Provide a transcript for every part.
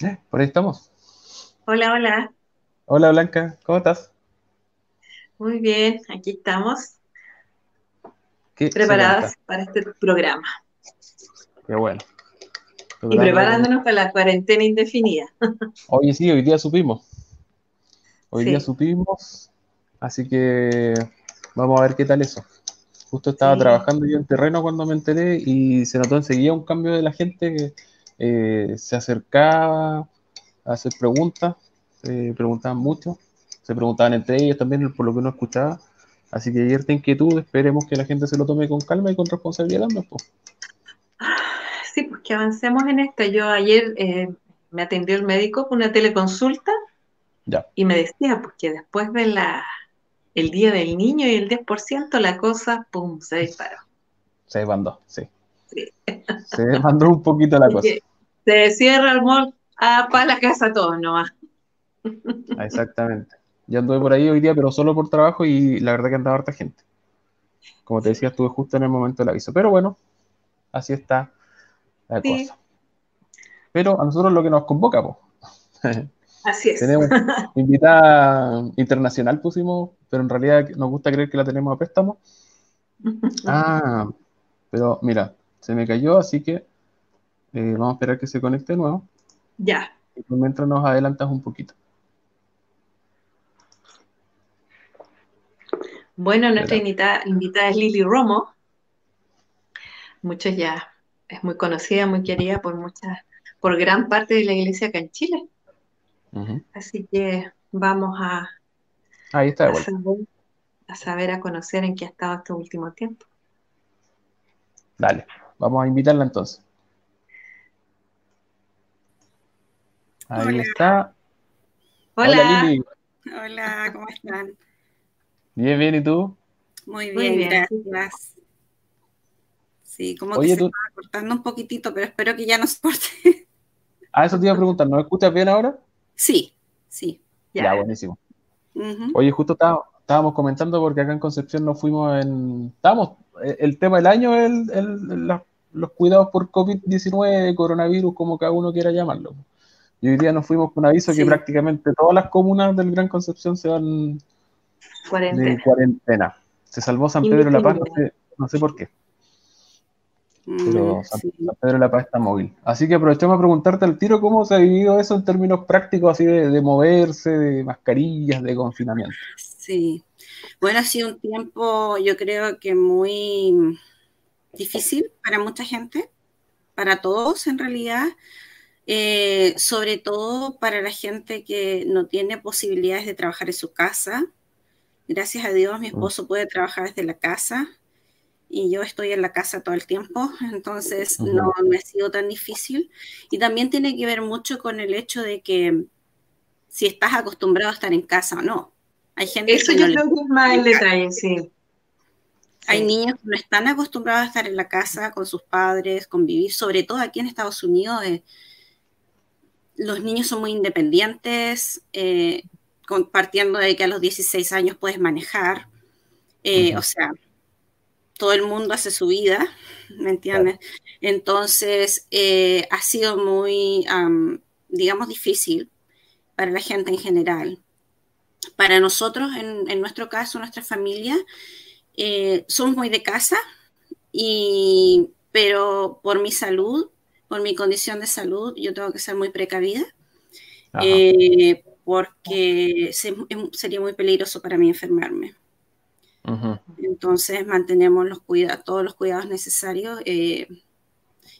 ¿Eh? Por ahí estamos. Hola, hola. Hola Blanca, ¿cómo estás? Muy bien, aquí estamos. Preparadas para este programa. Qué bueno. Y preparándonos para la cuarentena indefinida. Oye, sí, hoy día supimos. Hoy día supimos, así que vamos a ver qué tal eso. Justo estaba trabajando yo en terreno cuando me enteré y se notó enseguida un cambio de la gente que eh, se acercaba a hacer preguntas, se preguntaban mucho, se preguntaban entre ellos también por lo que uno escuchaba. Así que ayer esta inquietud, esperemos que la gente se lo tome con calma y con responsabilidad. ¿no? Sí, pues que avancemos en esto. Yo ayer eh, me atendió el médico con una teleconsulta y me decía, pues que después de la el día del niño y el 10%, la cosa, pum, se disparó. Se mandó, sí. Se mandó un poquito la cosa. Se cierra el mall ah, para la casa todo nomás. Ah, exactamente. Yo anduve por ahí hoy día, pero solo por trabajo y la verdad que andaba harta gente. Como te decía, estuve justo en el momento del aviso. Pero bueno, así está la cosa. Pero a nosotros lo que nos convoca, pues. Así es. Tenemos invitada internacional, pusimos, pero en realidad nos gusta creer que la tenemos a préstamo. Ah, pero mira, se me cayó, así que eh, vamos a esperar que se conecte de nuevo. Ya. Y mientras nos adelantas un poquito. Bueno, nuestra invitada, invitada es Lili Romo. Muchos ya es muy conocida, muy querida por muchas, por gran parte de la iglesia acá en Chile. Así que vamos a, Ahí está a, saber, a conocer en qué ha estado este último tiempo. Dale, vamos a invitarla entonces. Ahí está. Hola. Lili. Hola, ¿cómo están? Bien, bien, ¿y tú? Muy bien, gracias. Sí, como que se está cortando un poquitito, pero espero que ya nos corte. Ah, eso te iba a preguntar, ¿no escuchas bien ahora? Sí, sí. Ya, buenísimo. Oye, justo estábamos comentando porque acá en Concepción nos fuimos en... Estábamos, eh, el tema del año es los cuidados por COVID-19, coronavirus, como cada uno quiera llamarlo. Y hoy día nos fuimos con aviso que prácticamente todas las comunas del Gran Concepción se van cuarentena. de cuarentena. Se salvó San Pedro de la Paz, no sé por qué. Pero mm, San, Pedro de la Paz está móvil. Así que aprovechamos a preguntarte al tiro cómo se ha vivido eso en términos prácticos, así de, moverse, de mascarillas, de confinamiento. Sí. Bueno, ha sido un tiempo, yo creo que muy difícil para mucha gente, para todos en realidad, eh, sobre todo para la gente que no tiene posibilidades de trabajar en su casa. Gracias a Dios, mi mm. esposo puede trabajar desde la casa y yo estoy en la casa todo el tiempo, entonces no me ha sido tan difícil. Y también tiene que ver mucho con el hecho de que si estás acostumbrado a estar en casa o no. Hay gente Eso yo creo que es más el detalle, sí. Hay niños que no están acostumbrados a estar en la casa con sus padres, convivir, sobre todo aquí en Estados Unidos. Eh, los niños son muy independientes, eh, partiendo de que a los 16 años puedes manejar. Eh, o sea, todo el mundo hace su vida, ¿me entiendes? Entonces, eh, ha sido muy, digamos, difícil para la gente en general. Para nosotros, en, nuestro caso, nuestra familia, eh, somos muy de casa, y, pero por mi salud, por mi condición de salud, yo tengo que ser muy precavida, eh, porque sería muy peligroso para mí enfermarme. Entonces mantenemos los cuidados, todos los cuidados necesarios eh,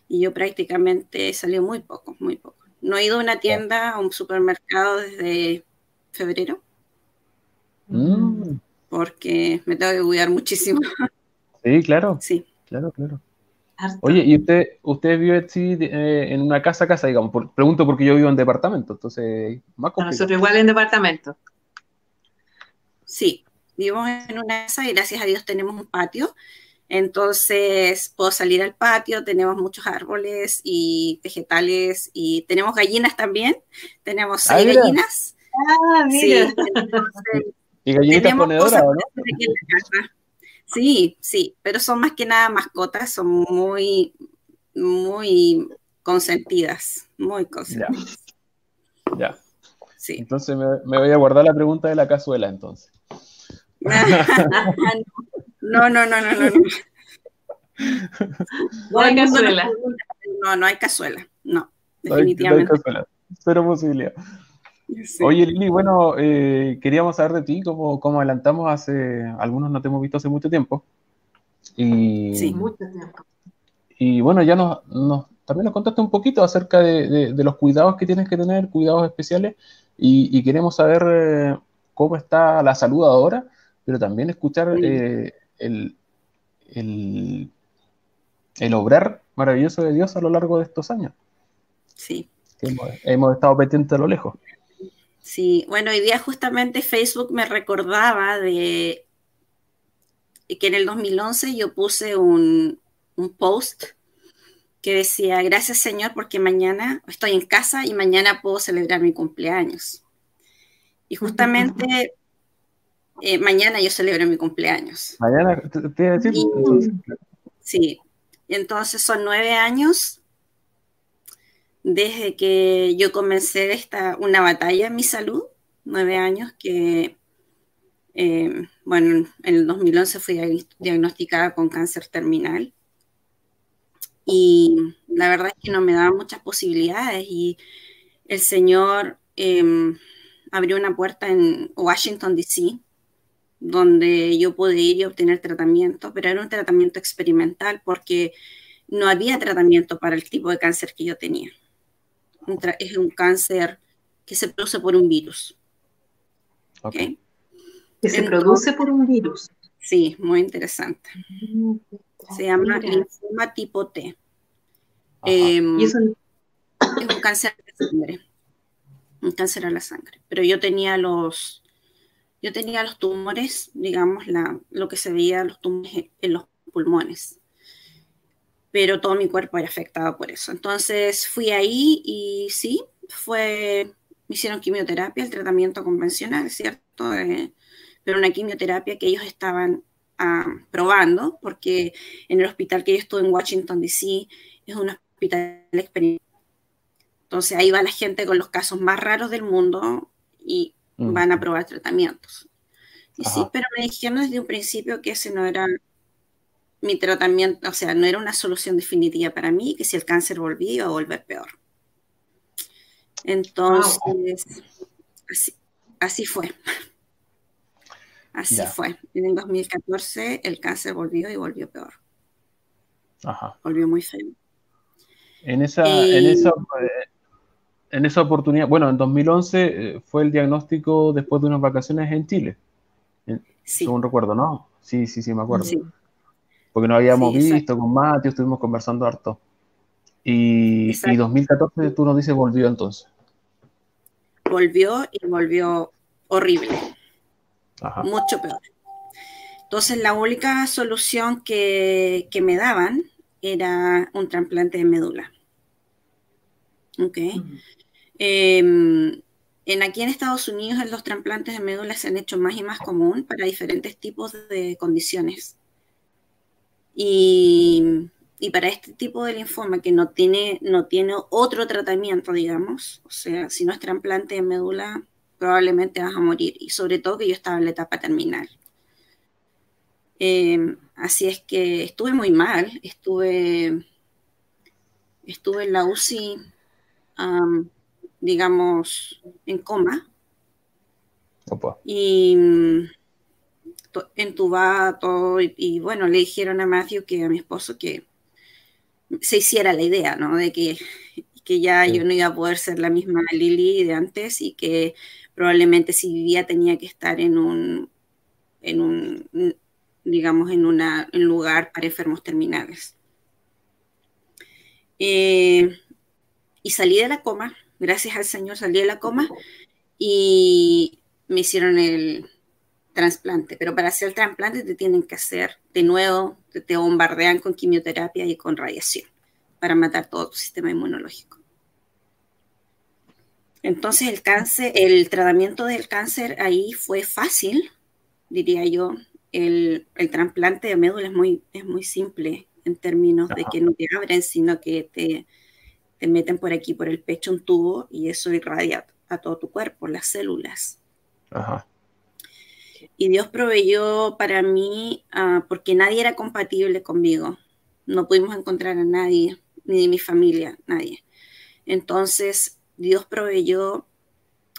y yo prácticamente he salido muy poco, muy poco. No he ido a una tienda, a un supermercado desde febrero. Mm. Porque me tengo que cuidar muchísimo. Sí, claro. Sí. Claro, claro. Oye, ¿y usted, usted vive eh, en una casa casa, digamos? pregunto porque yo vivo en departamento, entonces más Nosotros igual en departamento. Sí, Vivimos en una casa y gracias a Dios tenemos un patio. Entonces puedo salir al patio, tenemos muchos árboles y vegetales y tenemos gallinas también. Tenemos ah, seis gallinas. Ah, mira. ¿Y gallinitas ponedoras no? Sí, sí, pero son más que nada mascotas, son muy, muy consentidas, muy consentidas. Ya. Sí. Entonces me, voy a guardar la pregunta de la cazuela entonces. no, no, no, no, no. No, hay cazuela. No, no hay cazuela. No, definitivamente. No hay, cazuela. Cero posibilidad. Oye, Lili, bueno, eh, queríamos saber de ti, como, como adelantamos hace, algunos no te hemos visto hace mucho tiempo. Y, sí, mucho tiempo. Y bueno, ya nos, también nos contaste un poquito acerca de, los cuidados que tienes que tener, cuidados especiales, y, queremos saber eh, cómo está la salud ahora, pero también escuchar eh, el, el, el obrar maravilloso de Dios a lo largo de estos años. Sí. Hemos, estado pendientes a lo lejos. Sí, bueno, hoy día justamente Facebook me recordaba de que en el 2011 yo puse un, un post que decía, gracias Señor porque mañana estoy en casa y mañana puedo celebrar mi cumpleaños. Y justamente eh, mañana yo celebro mi cumpleaños. Mañana, te, decir. sí, entonces son nueve años desde que yo comencé esta, una batalla en mi salud, nueve años que, eh, bueno, en el 2011 fui diagnosticada con cáncer terminal y la verdad es que no me daba muchas posibilidades y el Señor em, abrió una puerta en Washington, D.C., donde yo pude ir y obtener tratamiento, pero era un tratamiento experimental porque no había tratamiento para el tipo de cáncer que yo tenía. Es un cáncer que se produce por un virus. Okay. Que se produce por un virus. Sí, muy interesante. Mm, se llama linfoma tipo T. Em, es un cáncer de sangre. Un cáncer a la sangre. Pero yo tenía los, yo tenía los tumores, digamos, la, lo que se veía los tumores en los pulmones. Pero todo mi cuerpo era afectado por eso. Entonces fui ahí y sí, fue, me hicieron quimioterapia, el tratamiento convencional, ¿cierto? Eh, pero una quimioterapia que ellos estaban ah, probando, porque en el hospital que yo estuve en Washington, D.C., es un hospital experimental. Entonces ahí va la gente con los casos más raros del mundo y Mm. van a probar tratamientos. Y sí, pero me dijeron desde un principio que ese no era mi tratamiento, o sea, no era una solución definitiva para mí, que si el cáncer volvía iba a volver peor. Entonces, así, fue. Así fue. En el 2014 el cáncer volvió y volvió peor. Volvió muy feo. En esa, en esa eh, en esa oportunidad, bueno, en 2011 eh, fue el diagnóstico después de unas vacaciones en Chile, sí. según recuerdo, ¿no? Sí, sí, sí, me acuerdo. Porque nos habíamos visto con Mateo, estuvimos conversando harto. Y, y 2014 tú nos dices volvió entonces. Volvió y volvió horrible. Mucho peor. Entonces la única solución que, que me daban era un trasplante de médula. Ok. Em, en aquí en Estados Unidos los trasplantes de médula se han hecho más y más común para diferentes tipos de condiciones. Y, para este tipo de linfoma que no tiene, no tiene otro tratamiento, digamos, o sea, si no es trasplante de médula, probablemente vas a morir. Y sobre todo que yo estaba en la etapa terminal. Em, así es que estuve muy mal, estuve, estuve en la UCI digamos, en coma. Y entubado todo, y, bueno, le dijeron a Matthew que a mi esposo que se hiciera la idea, ¿no? De que, que ya yo no iba a poder ser la misma Lily de antes y que probablemente si vivía tenía que estar en un, en un digamos, en, una, un lugar para enfermos terminales. Eh, y salí de la coma, gracias al Señor salí de la coma y me hicieron el trasplante. Pero para hacer el trasplante te tienen que hacer de nuevo, te, bombardean con quimioterapia y con radiación para matar todo tu sistema inmunológico. Entonces el cáncer, el tratamiento del cáncer ahí fue fácil, diría yo. El, el trasplante de médula es muy, es muy simple en términos de que no te abren, sino que te, te meten por aquí, por el pecho, un tubo y eso irradia a todo tu cuerpo, las células. Y Dios proveyó para mí, ah, porque nadie era compatible conmigo. No pudimos encontrar a nadie, ni de mi familia, nadie. Entonces, Dios proveyó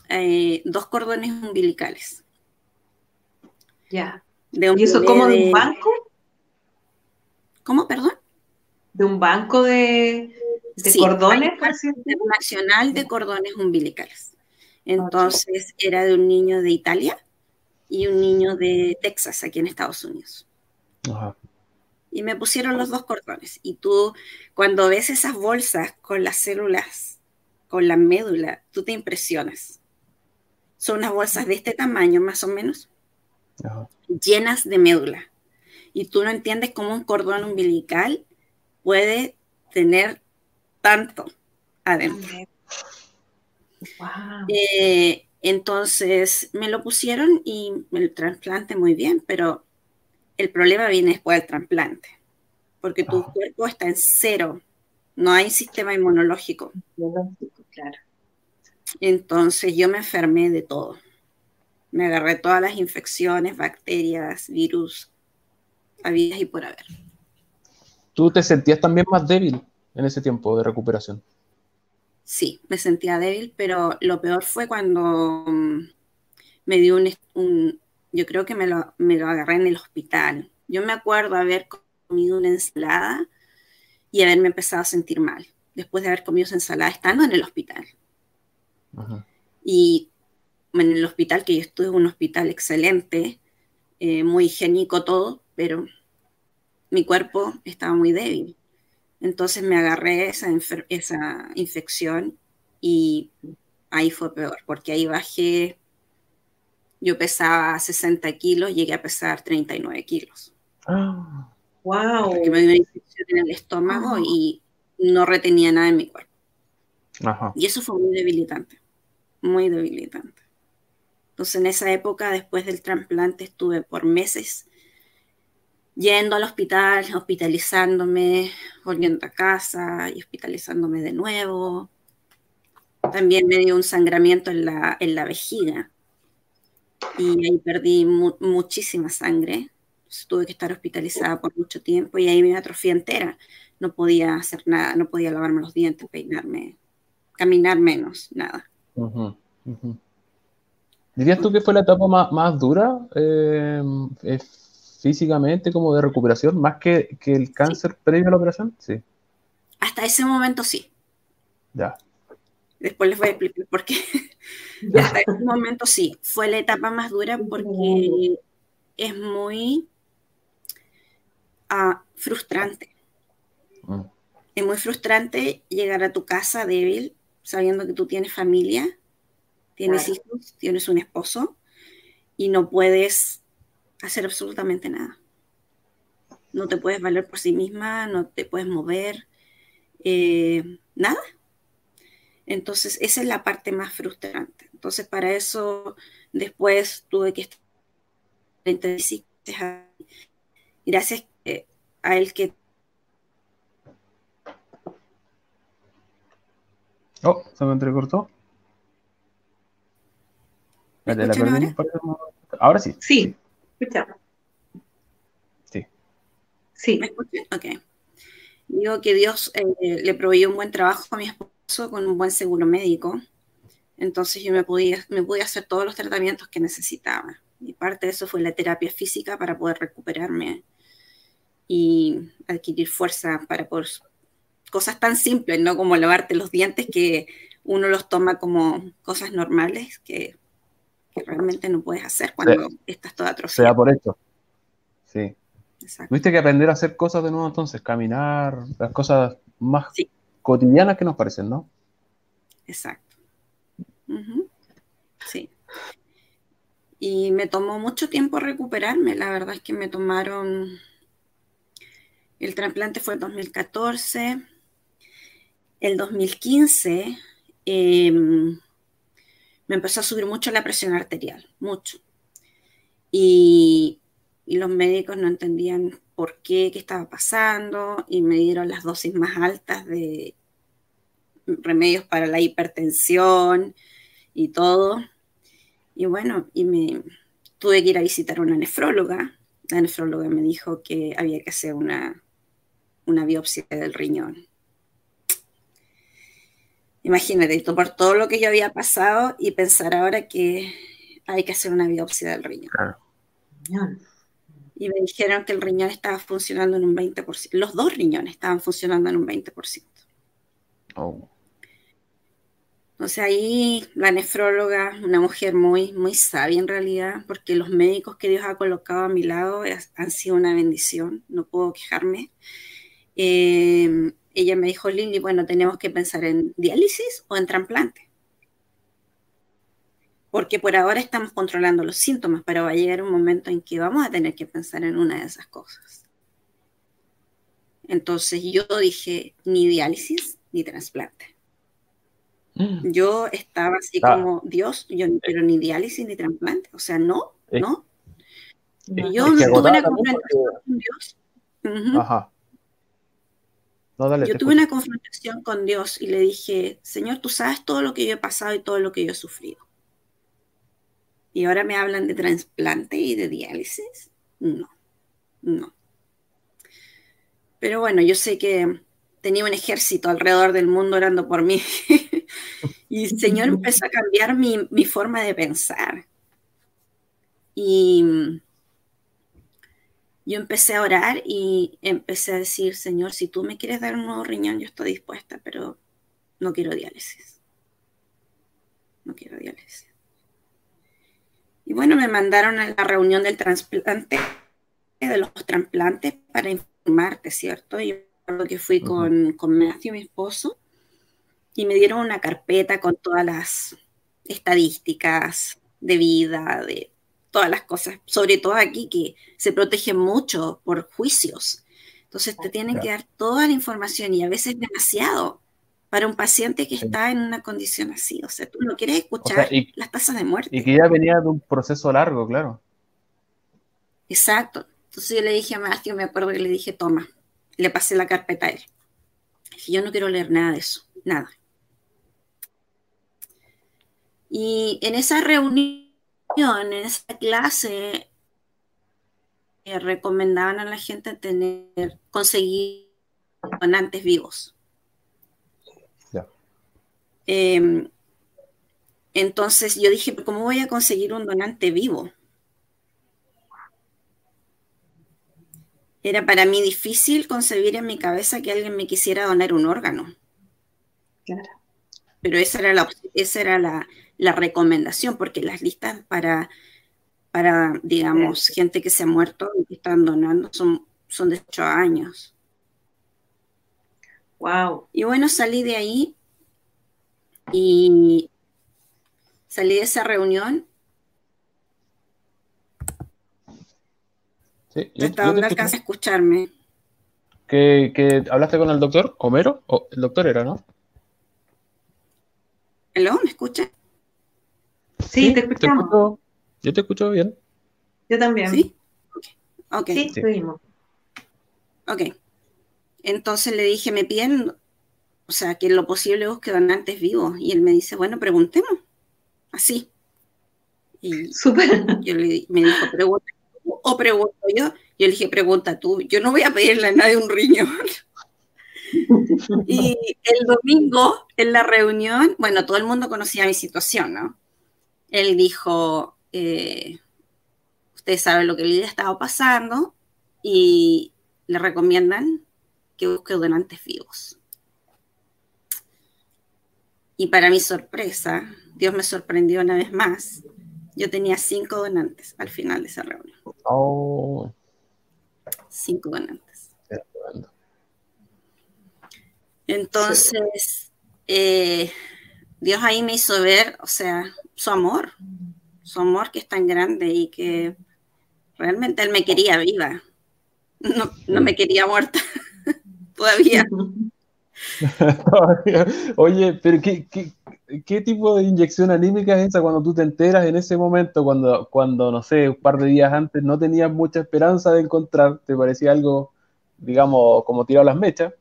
eh, dos cordones umbilicales. Ya. ¿Y eso como de un banco? ¿Cómo, perdón? De un banco de, cordones. Internacional de cordones umbilicales. Entonces era de un niño de Italia y un niño de Texas, aquí en Estados Unidos. Y me pusieron los dos cordones. Y tú, cuando ves esas bolsas con las células, con la médula, tú te impresionas. Son unas bolsas de este tamaño, más o menos, llenas de médula. Y tú no entiendes cómo un cordón umbilical puede tener tanto adentro. Eh, entonces me lo pusieron y el trasplante muy bien, pero el problema viene después del trasplante, porque tu ah. cuerpo está en cero, no hay sistema inmunológico. Claro. Entonces yo me enfermé de todo. Me agarré todas las infecciones, bacterias, virus, habidas y por haber. ¿Tú te sentías también más débil en ese tiempo de recuperación? Sí, me sentía débil, pero lo peor fue cuando mm, me dio un, yo creo que me lo, me lo agarré en el hospital. Yo me acuerdo haber comido una ensalada y haberme empezado a sentir mal, después de haber comido esa ensalada estando en el hospital. Y en el hospital, que yo estuve en un hospital excelente, eh, muy higiénico todo, pero mi cuerpo estaba muy débil. Entonces me agarré esa, esa infección y ahí fue peor, porque ahí bajé, yo pesaba 60 kilos, llegué a pesar 39 kilos. ¡Wow! Porque me dio una infección en el estómago ah. y no retenía nada en mi cuerpo. Y eso fue muy debilitante, muy debilitante. Entonces en esa época, después del trasplante, estuve por meses yendo al hospital, hospitalizándome, volviendo a casa y hospitalizándome de nuevo. También me dio un sangramiento en la, en la vejiga y ahí perdí muchísima sangre. tuve que estar hospitalizada por mucho tiempo y ahí me atrofia entera. No podía hacer nada, no podía lavarme los dientes, peinarme, caminar menos, nada. ¿Dirías tú que fue la etapa más, dura? Eh, físicamente como de recuperación, más que, el cáncer previo a la operación? Sí. Hasta ese momento sí. Ya. Después les voy a explicar por qué. Hasta ese momento sí. Fue la etapa más dura porque es muy ah, frustrante. Mm. Es muy frustrante llegar a tu casa débil, sabiendo que tú tienes familia, tienes hijos, tienes un esposo y no puedes hacer absolutamente nada. No te puedes valer por sí misma, no te puedes mover, eh, nada. Entonces, esa es la parte más frustrante. Entonces, para eso, después tuve que estar gracias a él que... Oh, se me entrecortó. ahora? sí. Sí. Sí. Sí. ¿Me escuchan? Ok. Digo que Dios eh, le proveyó un buen trabajo a mi esposo con un buen seguro médico. Entonces yo me, podía, me pude hacer todos los tratamientos que necesitaba. Y parte de eso fue la terapia física para poder recuperarme y adquirir fuerza para poder cosas tan simples, ¿no? Como lavarte los dientes que uno los toma como cosas normales que realmente no puedes hacer cuando estás toda atrofiada. Sea por esto. Sí. Exacto. Tuviste que aprender a hacer cosas de nuevo entonces, caminar, las cosas más cotidianas que nos parecen, ¿no? Exacto. Sí. Y me tomó mucho tiempo recuperarme, la verdad es que me tomaron, el trasplante fue en 2014, el 2015 me empezó a subir mucho la presión arterial, mucho. Y, los médicos no entendían por qué, qué estaba pasando, y me dieron las dosis más altas de remedios para la hipertensión y todo. Y bueno, y me tuve que ir a visitar a una nefróloga. La nefróloga me dijo que había que hacer una, una biopsia del riñón. Imagínate, por todo lo que yo había pasado y pensar ahora que hay que hacer una biopsia del riñón. Y me dijeron que el riñón estaba funcionando en un 20%. Los dos riñones estaban funcionando en un 20%. Oh. Entonces ahí la nefróloga, una mujer muy, muy sabia en realidad, porque los médicos que Dios ha colocado a mi lado han sido una bendición, no puedo quejarme. Eh, ella me dijo, Lili, bueno, tenemos que pensar en diálisis o en trasplante. Porque por ahora estamos controlando los síntomas, pero va a llegar un momento en que vamos a tener que pensar en una de esas cosas. Entonces yo dije, ni diálisis ni trasplante. Mm. Yo estaba así ah. como, Dios, yo no quiero ni diálisis ni trasplante. O sea, no, no. yo tuve una confrontación con Dios. Ajá. Yo tuve una confrontación con Dios y le dije, Señor, tú sabes todo lo que yo he pasado y todo lo que yo he sufrido. Y ahora me hablan de trasplante y de diálisis. No, no. Pero bueno, yo sé que tenía un ejército alrededor del mundo orando por mí. y el Señor empezó a cambiar mi, mi forma de pensar. Y yo empecé a orar y empecé a decir, Señor, si tú me quieres dar un nuevo riñón, yo estoy dispuesta, pero no quiero diálisis. No quiero diálisis. Y bueno, me mandaron a la reunión del trasplante, de los trasplantes, para informarte, ¿cierto? Y yo que fui con, con Matthew, mi esposo, y me dieron una carpeta con todas las estadísticas de vida, de todas las cosas, sobre todo aquí que se protege mucho por juicios. Entonces te tienen que dar toda la información y a veces demasiado para un paciente que está en una condición así. O sea, tú no quieres escuchar las tasas de muerte. Y que ya venía de un proceso largo, claro. Exacto. Entonces yo le dije a Matthew, me acuerdo que le dije, toma, le pasé la carpeta a él. Dije, yo no quiero leer nada de eso, nada. Y en esa reunión, en esa clase, eh, recomendaban a la gente tener, conseguir donantes vivos. Em, entonces yo dije, ¿cómo voy a conseguir un donante vivo? Era para mí difícil concebir en mi cabeza que alguien me quisiera donar un órgano. Claro. Pero esa era la, esa era la, recomendación, porque las listas para, para digamos, gente que se ha muerto y que están donando son, son de 8 años. Wow. Y bueno, salí de ahí y salí de esa reunión. Sí, yo, estaba alcanza a escucharme. ¿Que, hablaste con el doctor Homero? O, el doctor era, ¿no? ¿Hello? ¿Me escucha? Sí, te escuchamos. yo te escucho bien. Yo también. ¿Sí? Ok. Sí, seguimos. Ok. Entonces le dije, me piden o sea, que lo posible busque donantes vivos. Y él me dice, bueno, preguntemos. Así. Y yo le, me dijo, pregunta tú o pregunto yo. Yo le dije, pregunta tú. Yo no voy a pedirle a nadie un riñón. y el domingo, en la reunión, bueno, todo el mundo conocía mi situación, ¿no? Él dijo, eh, usted sabe lo que le ha estado pasando y le recomiendan que busque donantes vivos. Y para mi sorpresa, Dios me sorprendió una vez más. Yo tenía cinco donantes al final de esa reunión. Oh. Cinco donantes. Entonces, eh, Dios ahí me hizo ver, o sea, su amor, su amor que es tan grande y que realmente Él me quería viva. No, no me quería muerta todavía. Oye, pero ¿qué, ¿qué, tipo de inyección anímica es esa cuando tú te enteras en ese momento, cuando, cuando, no sé, un par de días antes no tenías mucha esperanza de encontrar, te parecía algo, digamos, como tirado las mechas,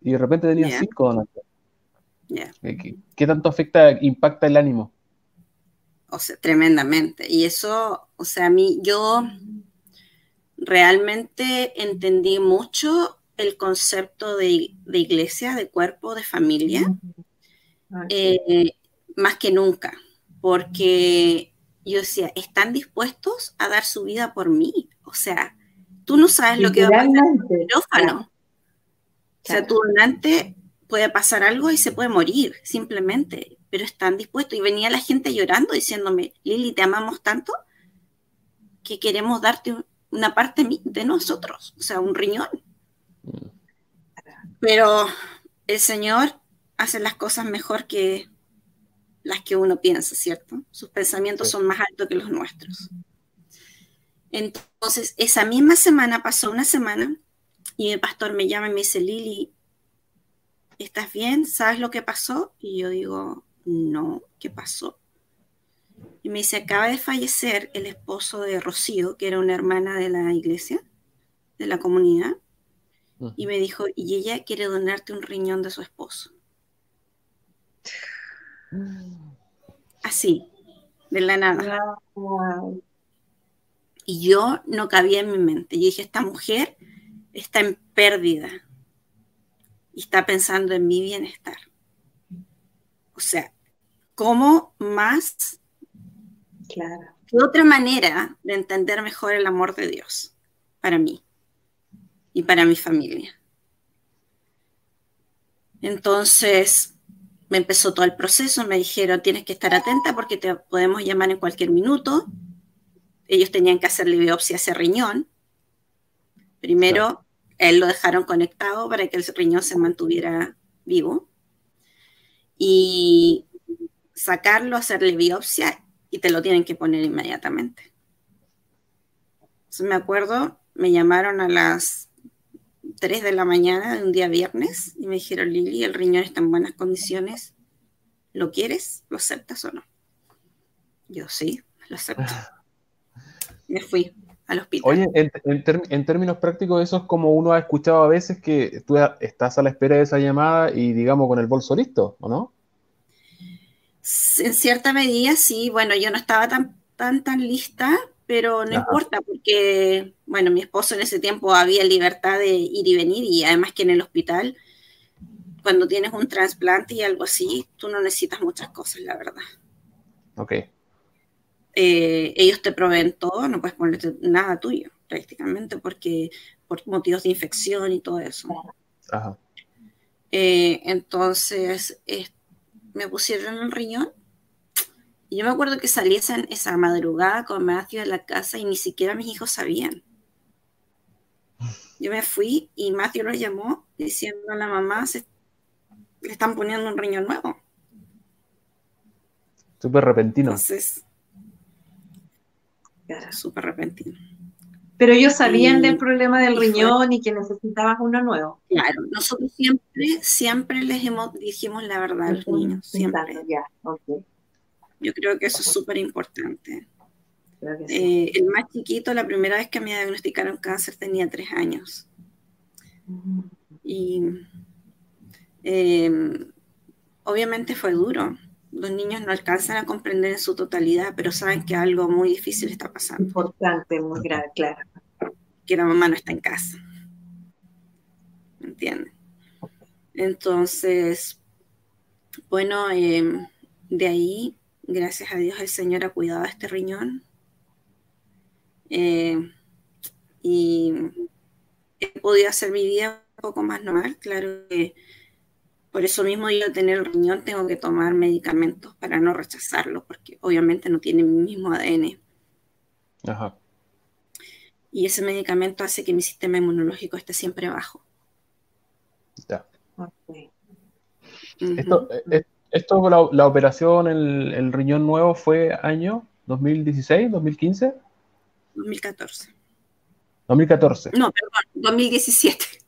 y de repente tenías cinco donantes? ¿Qué, tanto afecta, impacta el ánimo? o sea, tremendamente. Y eso, o sea, a mí, yo realmente entendí mucho el concepto de, iglesia, de cuerpo, de familia, ah, eh, más que nunca, porque yo decía, están dispuestos a dar su vida por mí. O sea, tú no sabes lo que va a pasar en el quirófano. O sea, tu donante puede pasar algo y se puede morir, simplemente, pero están dispuestos. Y venía la gente llorando diciéndome, Lili, te amamos tanto que queremos darte una parte de nosotros, o sea, un riñón. Pero el Señor hace las cosas mejor que las que uno piensa, ¿cierto? Sus pensamientos son más altos que los nuestros. Entonces, esa misma semana pasó una semana y el pastor me llama y me dice, Lili, ¿estás bien? ¿Sabes lo que pasó? Y yo digo, no, ¿qué pasó? Y me dice, acaba de fallecer el esposo de Rocío, que era una hermana de la iglesia, de la comunidad. Y me dijo, y ella quiere donarte un riñón de su esposo. Así, de la nada. Y yo no cabía en mi mente. Yo dije, esta mujer está en pérdida y está pensando en mi bienestar. O sea, ¿cómo más? Claro. ¿Qué otra manera de entender mejor el amor de Dios para mí y para mi familia? Entonces, me empezó todo el proceso, me dijeron, tienes que estar atenta porque te podemos llamar en cualquier minuto. Ellos tenían que hacerle biopsia a ese riñón. Primero, él lo dejaron conectado para que el riñón se mantuviera vivo. Y sacarlo, hacerle biopsia y te lo tienen que poner inmediatamente. Entonces me acuerdo, me llamaron a las 3 de la mañana de un día viernes y me dijeron, Lili, el riñón está en buenas condiciones. ¿Lo quieres? ¿Lo aceptas o no? Yo sí, lo acepto. me fui al hospital. Oye, en, términos prácticos, eso es como uno ha escuchado a veces que tú estás a la espera de esa llamada y digamos con el bolso listo, ¿o no? En cierta medida sí, bueno, yo no estaba tan, tan, tan lista, pero no importa porque, bueno, mi esposo en ese tiempo había libertad de ir y venir y además que en el hospital, cuando tienes un trasplante y algo así, tú no necesitas muchas cosas, la verdad. Ok. Eh, ellos te proveen todo, no puedes ponerte nada tuyo prácticamente porque por motivos de infección y todo eso. Ajá. Eh, entonces me pusieron el riñón y yo me acuerdo que salí esa, esa madrugada con Matthew de la casa y ni siquiera mis hijos sabían. Yo me fui y Matthew lo llamó diciendo a la mamá, se, le están poniendo un riñón nuevo. Súper repentino. Entonces, era súper repentino. Pero ellos sabían del problema del riñón y que necesitabas uno nuevo. Claro, nosotros siempre, siempre les hemos, dijimos la verdad a los niños, siempre. Yo creo que eso es súper importante. Eh, el más chiquito, la primera vez que me diagnosticaron cáncer tenía tres años. Y em, obviamente fue duro, los niños no alcanzan a comprender en su totalidad, pero saben que algo muy difícil está pasando. Importante, muy grave, claro. Que la mamá no está en casa. ¿Me entienden? Entonces, bueno, em, de ahí, gracias a Dios, el Señor ha cuidado de este riñón. Eh, y he podido hacer mi vida un poco más normal. Claro que por eso mismo yo tener el riñón tengo que tomar medicamentos para no rechazarlo, porque obviamente no tiene mi mismo ADN. Ajá. Y ese medicamento hace que mi sistema inmunológico esté siempre bajo. Ya. Esto, eh, esto la, operación, el, el, riñón nuevo fue año 2016, 2015? 2014. 2014. No, perdón, 2017.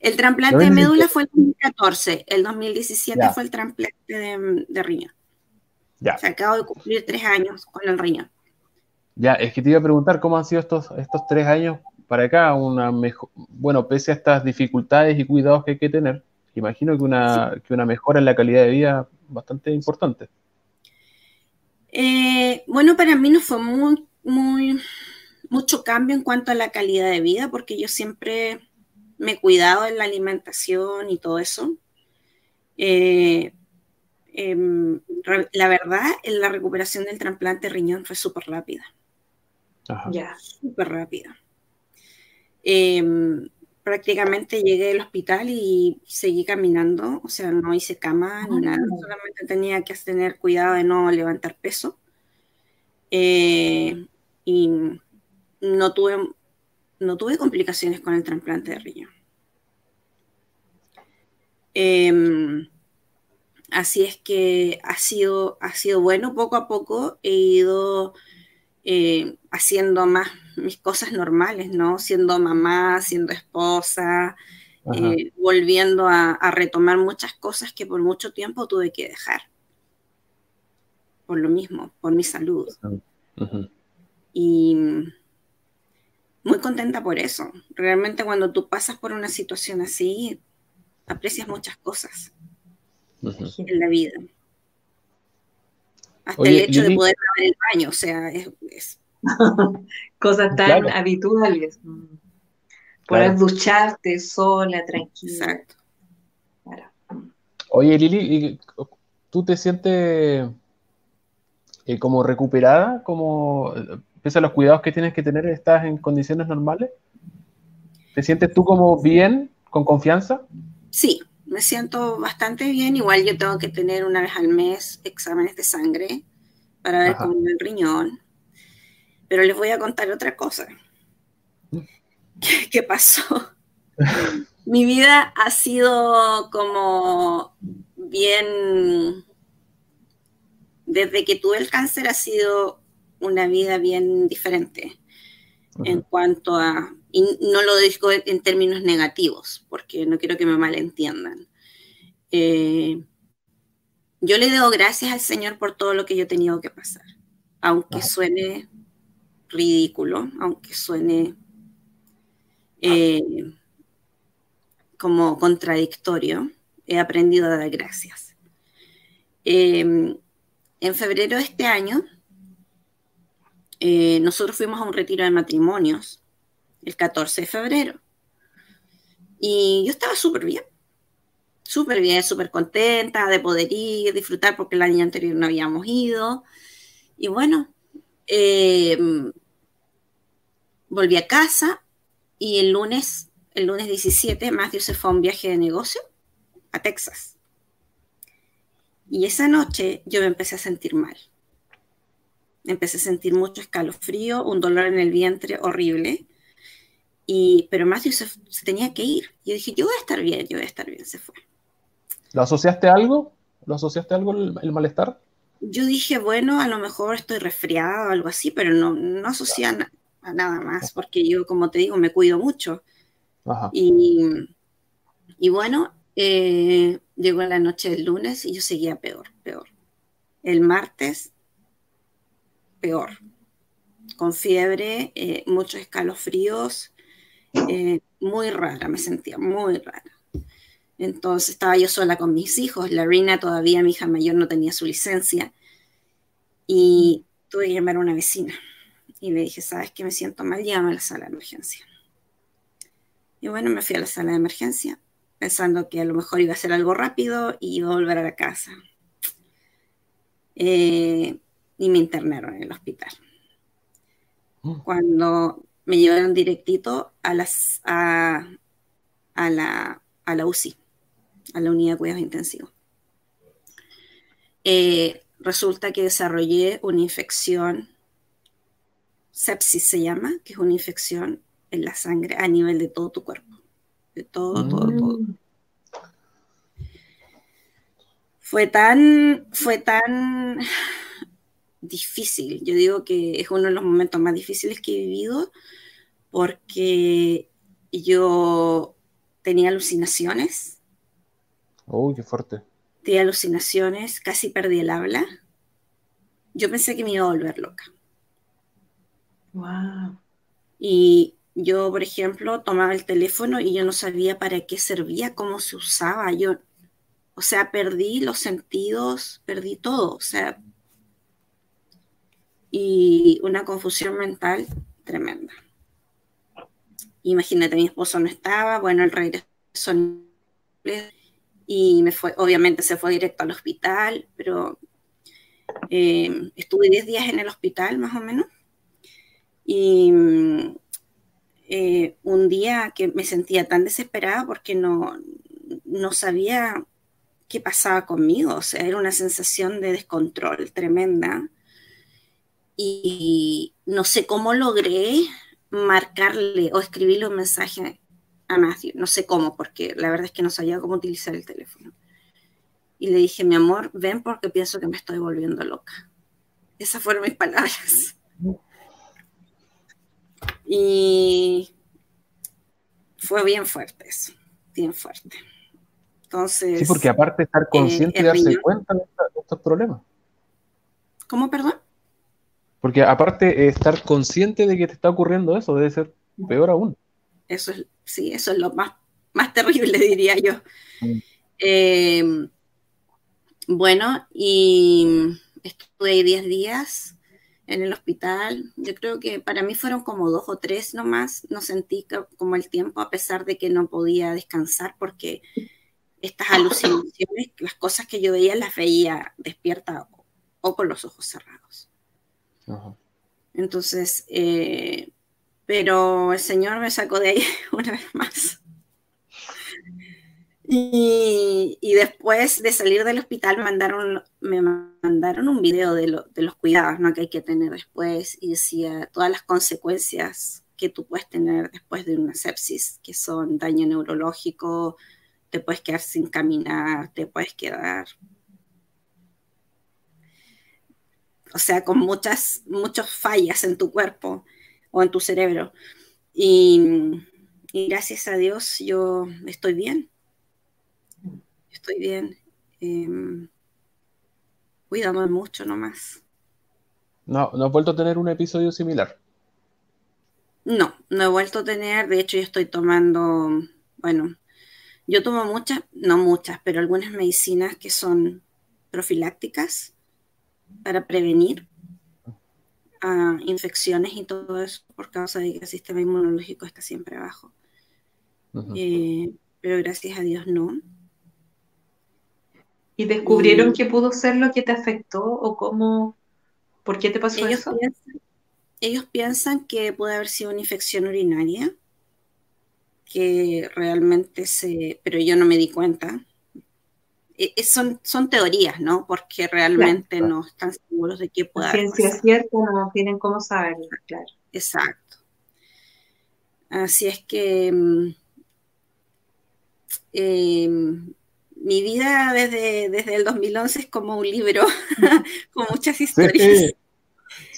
El trasplante de médula fue el 2014, el 2017 fue el trasplante de, riñón. Ya. Se acabo de cumplir tres años con el riñón. Ya, es que te iba a preguntar cómo han sido estos, estos tres años para acá, una mejor, bueno, pese a estas dificultades y cuidados que hay que tener, imagino que una, que una mejora en la calidad de vida bastante importante. Eh, bueno, para mí no fue muy, muy, mucho cambio en cuanto a la calidad de vida, porque yo siempre me he cuidado en la alimentación y todo eso. Eh, em, la verdad, la recuperación del trasplante de riñón fue súper rápida. Ya, súper rápida. Em, prácticamente llegué al hospital y seguí caminando, o sea, no hice cama ni nada, solamente tenía que tener cuidado de no levantar peso. Eh, y no tuve, no tuve complicaciones con el trasplante de riñón. Em, así es que ha sido, ha sido bueno, poco a poco he ido eh, haciendo más mis cosas normales, ¿no? Siendo mamá, siendo esposa, eh, volviendo a, retomar muchas cosas que por mucho tiempo tuve que dejar. Por lo mismo, por mi salud. Y muy contenta por eso. Realmente cuando tú pasas por una situación así, aprecias muchas cosas en la vida. Hasta el hecho de poder lavar el baño, o sea, es... cosas tan habituales. Poder ducharte sola, tranquila. Exacto. Oye, Lili, ¿tú te sientes eh, como recuperada? Como, pese a los cuidados que tienes que tener, ¿estás en condiciones normales? ¿Te sientes tú como bien, con confianza? Sí, me siento bastante bien. Igual yo tengo que tener una vez al mes exámenes de sangre para ver cómo va el riñón. Pero les voy a contar otra cosa. ¿Qué, pasó? Mi vida ha sido como bien... Desde que tuve el cáncer ha sido una vida bien diferente en cuanto a y no lo digo en términos negativos, porque no quiero que me malentiendan. Eh, yo le doy gracias al Señor por todo lo que yo he tenido que pasar, aunque suene ridículo, aunque suene eh, como contradictorio, he aprendido a dar gracias. Eh, en febrero de este año, nosotros fuimos a un retiro de matrimonios el 14 de febrero. Y yo estaba súper bien, súper bien, súper contenta de poder ir, disfrutar, porque el año anterior no habíamos ido. Y bueno, em, volví a casa y el lunes, el lunes 17, Matthew se fue a un viaje de negocio a Texas. Y esa noche yo me empecé a sentir mal. Empecé a sentir mucho escalofrío, un dolor en el vientre horrible pero Matthew se, tenía que ir. Y yo dije, yo voy a estar bien, yo voy a estar bien, se fue. ¿Lo asociaste a algo? ¿Lo asociaste a algo el, malestar? Yo dije, bueno, a lo mejor estoy resfriada o algo así, pero no, no asocié a, nada más, porque yo, como te digo, me cuido mucho. Y, y, bueno, eh, llegó la noche del lunes y yo seguía peor, peor. El martes, peor. Con fiebre, eh, muchos escalofríos, eh, muy rara, me sentía muy rara. Entonces estaba yo sola con mis hijos, la Rina todavía, mi hija mayor, no tenía su licencia y tuve que llamar a una vecina y le dije, ¿sabes que me siento mal? Llama a la sala de emergencia. Y bueno, me fui a la sala de emergencia pensando que a lo mejor iba a ser algo rápido y iba a volver a la casa. Eh, y me internaron en el hospital. Mm. Cuando me llevaron directito a, las, a, la, a la UCI, a la unidad de cuidados intensivos. Eh, resulta que desarrollé una infección, sepsis se llama, que es una infección en la sangre a nivel de todo tu cuerpo, de todo, todo, mm. todo. Fue tan, fue tan difícil, yo digo que es uno de los momentos más difíciles que he vivido porque yo tenía alucinaciones. Uy, qué fuerte. Tenía alucinaciones, casi perdí el habla. Yo pensé que me iba a volver loca. Wow. Y yo, por ejemplo, tomaba el teléfono y yo no sabía para qué servía, cómo se usaba. Yo, o sea, perdí los sentidos, perdí todo. O sea, y una confusión mental tremenda. Imagínate, mi esposo no estaba, bueno, el regresó y me fue, obviamente se fue directo al hospital, pero eh, estuve 10 días en el hospital más o menos. Y eh, un día que me sentía tan desesperada porque no, no sabía qué pasaba conmigo, o sea, era una sensación de descontrol tremenda. Y no sé cómo logré marcarle o escribirle un mensaje a Matthew, no sé cómo, porque la verdad es que no sabía cómo utilizar el teléfono. Y le dije, mi amor, ven porque pienso que me estoy volviendo loca. Esas fueron mis palabras. Y fue bien fuerte eso, bien fuerte. Entonces. Sí, porque aparte de estar consciente y darse cuenta de, estos problemas. ¿Cómo, perdón? Porque aparte de estar consciente de que te está ocurriendo eso, debe ser peor aún. Eso es, sí, eso es lo más, más terrible, diría yo. Eh, bueno, y estuve 10 días en el hospital. Yo creo que para mí fueron como dos o tres nomás. No sentí como el tiempo, a pesar de que no podía descansar, porque estas alucinaciones, las cosas que yo veía, las veía despierta o, con los ojos cerrados. Entonces, eh, pero el Señor me sacó de ahí una vez más. Y, después de salir del hospital me mandaron un video de, los cuidados ¿no? que hay que tener después y decía todas las consecuencias que tú puedes tener después de una sepsis, que son daño neurológico, te puedes quedar sin caminar, te puedes quedar... O sea, con muchas, muchas fallas en tu cuerpo o en tu cerebro. y gracias a Dios yo estoy bien estoy bien. Eh, cuídame mucho nomás. No, ¿no has vuelto a tener un episodio similar? No, no he vuelto a tener. De hecho, yo estoy tomando, bueno, yo tomo muchas, no muchas, pero algunas medicinas que son profilácticas para prevenir ah, infecciones y todo eso por causa de que el sistema inmunológico está siempre abajo. Eh, pero gracias a Dios no. ¿Y descubrieron que pudo ser lo que te afectó o cómo, por qué te pasó ellos eso? Piensan, ellos piensan que puede haber sido una infección urinaria, que realmente se, pero yo no me di cuenta. E, e, son, son teorías, ¿no? Porque realmente no están seguros de qué pueda haber. Ciencia cierta, no tienen cómo saberlo, claro. Exacto. Así es que mm, em, mi vida desde, desde el 2011 es como un libro con muchas historias.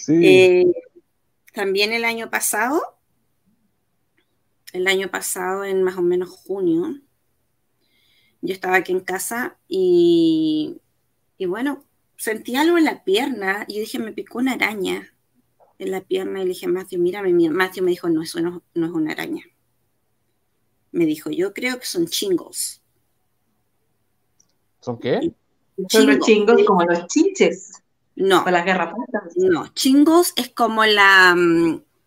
Eh, también el año pasado, el año pasado en más o menos junio, yo estaba aquí en casa y, y bueno, sentí algo en la pierna y dije, me picó una araña en la pierna y le dije, Matthew, mírame, Matthew me dijo, no, eso no, no es una araña. Me dijo, yo creo que son chingos. ¿Son qué? Son los chingos como los chiches. No. O las garrapatas. No, chingos es como la.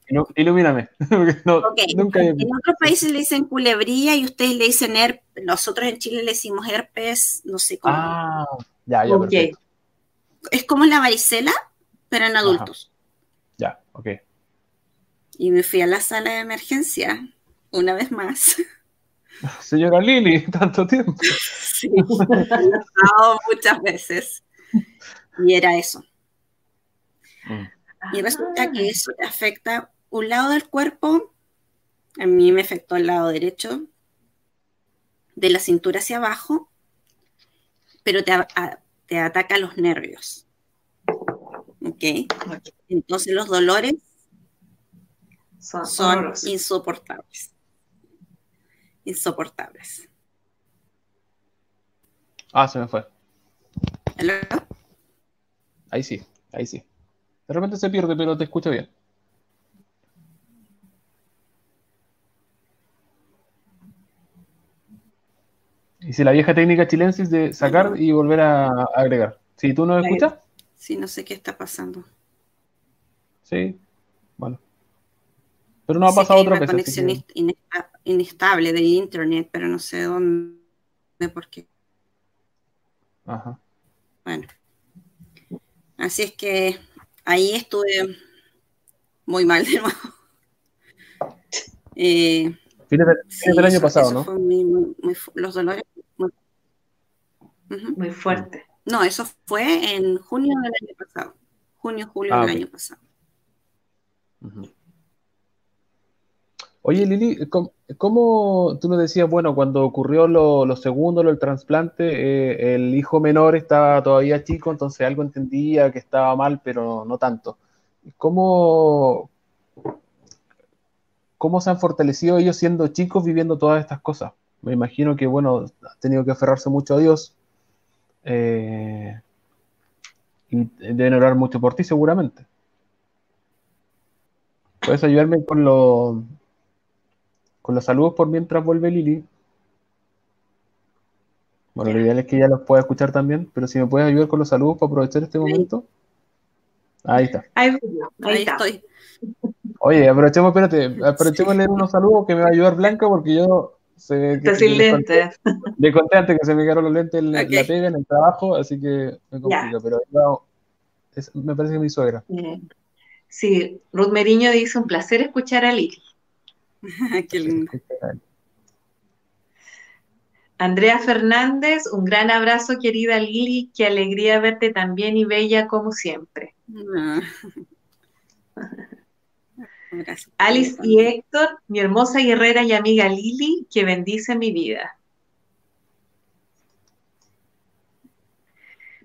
Mm, ilumíname. nunca... En otros países le dicen culebrilla y ustedes le dicen herpes. Nosotros en Chile le decimos herpes, no sé cómo. Ah, ya, ya. Okay. Es como la varicela, pero en adultos. Ya, ok. Y me fui a la sala de emergencia una vez más. Señora Lili, tanto tiempo. Sí, muchas veces. Y era eso. Y resulta que eso te afecta un lado del cuerpo, a mí me afectó el lado derecho, de la cintura hacia abajo, pero te, te ataca los nervios. ¿Ok? Entonces los dolores son insoportables insoportables. Ah, se me fue. ¿Hello? Ahí sí, ahí sí. De repente se pierde, pero te escucho bien. Y si la vieja técnica chilensis de sacar y volver a agregar. Si tú no escuchas. Sí, no sé qué está pasando. Sí, bueno. Pero no ha pasado otra vez. conexión inestable del internet, pero no sé dónde, por qué. Ajá. Bueno. Así es que ahí estuve muy mal de nuevo. Eh, fines, del año pasado, ¿no? los dolores. Muy, fuerte. No, eso fue en junio del año pasado. Junio, julio ah, del año pasado. Oye, Lili, ¿cómo, tú nos decías, bueno, cuando ocurrió lo, segundo, lo del trasplante, eh, el hijo menor estaba todavía chico, entonces algo entendía que estaba mal, pero no tanto. ¿Cómo, cómo se han fortalecido ellos siendo chicos viviendo todas estas cosas? Me imagino que, bueno, ha tenido que aferrarse mucho a Dios. Eh, y deben orar mucho por ti, seguramente. ¿Puedes ayudarme con lo, con los saludos por mientras vuelve Lili. Bueno, lo ideal es que ella los pueda escuchar también, pero si me puedes ayudar con los saludos para aprovechar este momento. Ahí está. Ahí, estoy. Oye, aprovechemos, espérate, aprovechemos de leer unos saludos que me va a ayudar Blanca porque yo se Estás sin lentes. Le conté antes que se me quedaron los lentes en la, pega en el trabajo, así que me complica, pero me parece que mi suegra. Sí, Ruth Meriño dice un placer escuchar a Lili. Qué lindo. Andrea Fernández, un gran abrazo, querida Lili. Qué alegría verte tan bien y bella como siempre. Alice y Héctor, mi hermosa guerrera y amiga Lili, que bendice mi vida.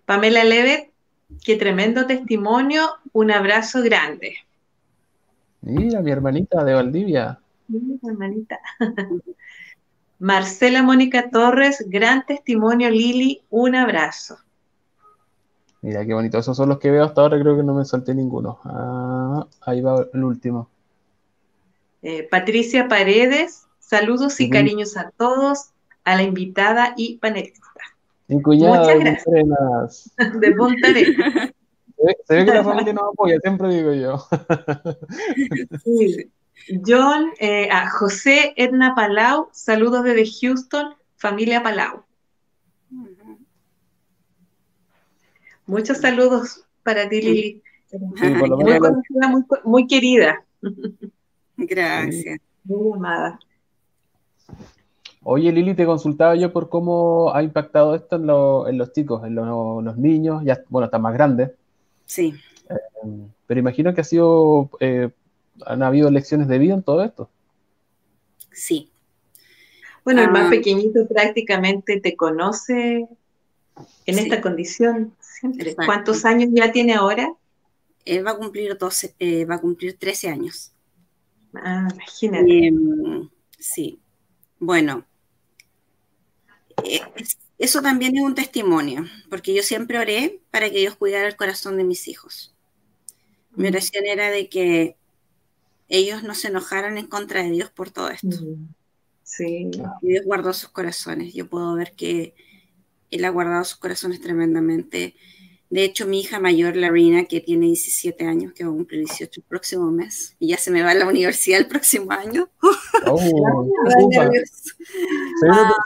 Pamela Levet, qué tremendo testimonio. Un abrazo grande. Mira, mi hermanita de Valdivia hermanita. Marcela Mónica Torres, gran testimonio, Lili, un abrazo. Mira qué bonito, esos son los que veo hasta ahora, creo que no me solté ninguno. Ah, ahí va el último. Eh, Patricia Paredes, saludos y cariños a todos, a la invitada y panelista. Muchas gracias. De Punta Se ve que la familia nos apoya, siempre digo yo. Sí. John, eh, a José Edna Palau, saludos desde Houston, familia Palau. Muchos saludos para ti, Lili. muy, querida. Gracias. Muy amada. Oye, Lili, te consultaba yo por cómo ha impactado esto en, los chicos, en los, niños, ya, bueno, están más grandes. Sí. Eh, pero imagino que ha sido eh, ¿Han habido lecciones de vida en todo esto? Sí. Bueno, el más ah. pequeñito prácticamente te conoce en esta condición. ¿Cuántos años ya tiene ahora? Él va a cumplir 12, eh, va a cumplir 13 años. Ah, imagínate. Em, sí. Bueno, eh, eso también es un testimonio, porque yo siempre oré para que Dios cuidara el corazón de mis hijos. Mi oración era de que ellos no se enojaran en contra de Dios por todo esto. Sí. Dios guardó sus corazones. Yo puedo ver que Él ha guardado sus corazones tremendamente. De hecho, mi hija mayor, Larina, que tiene 17 años, que va a cumplir 18 el próximo mes, y ya se me va a la universidad el próximo año. Oh, se,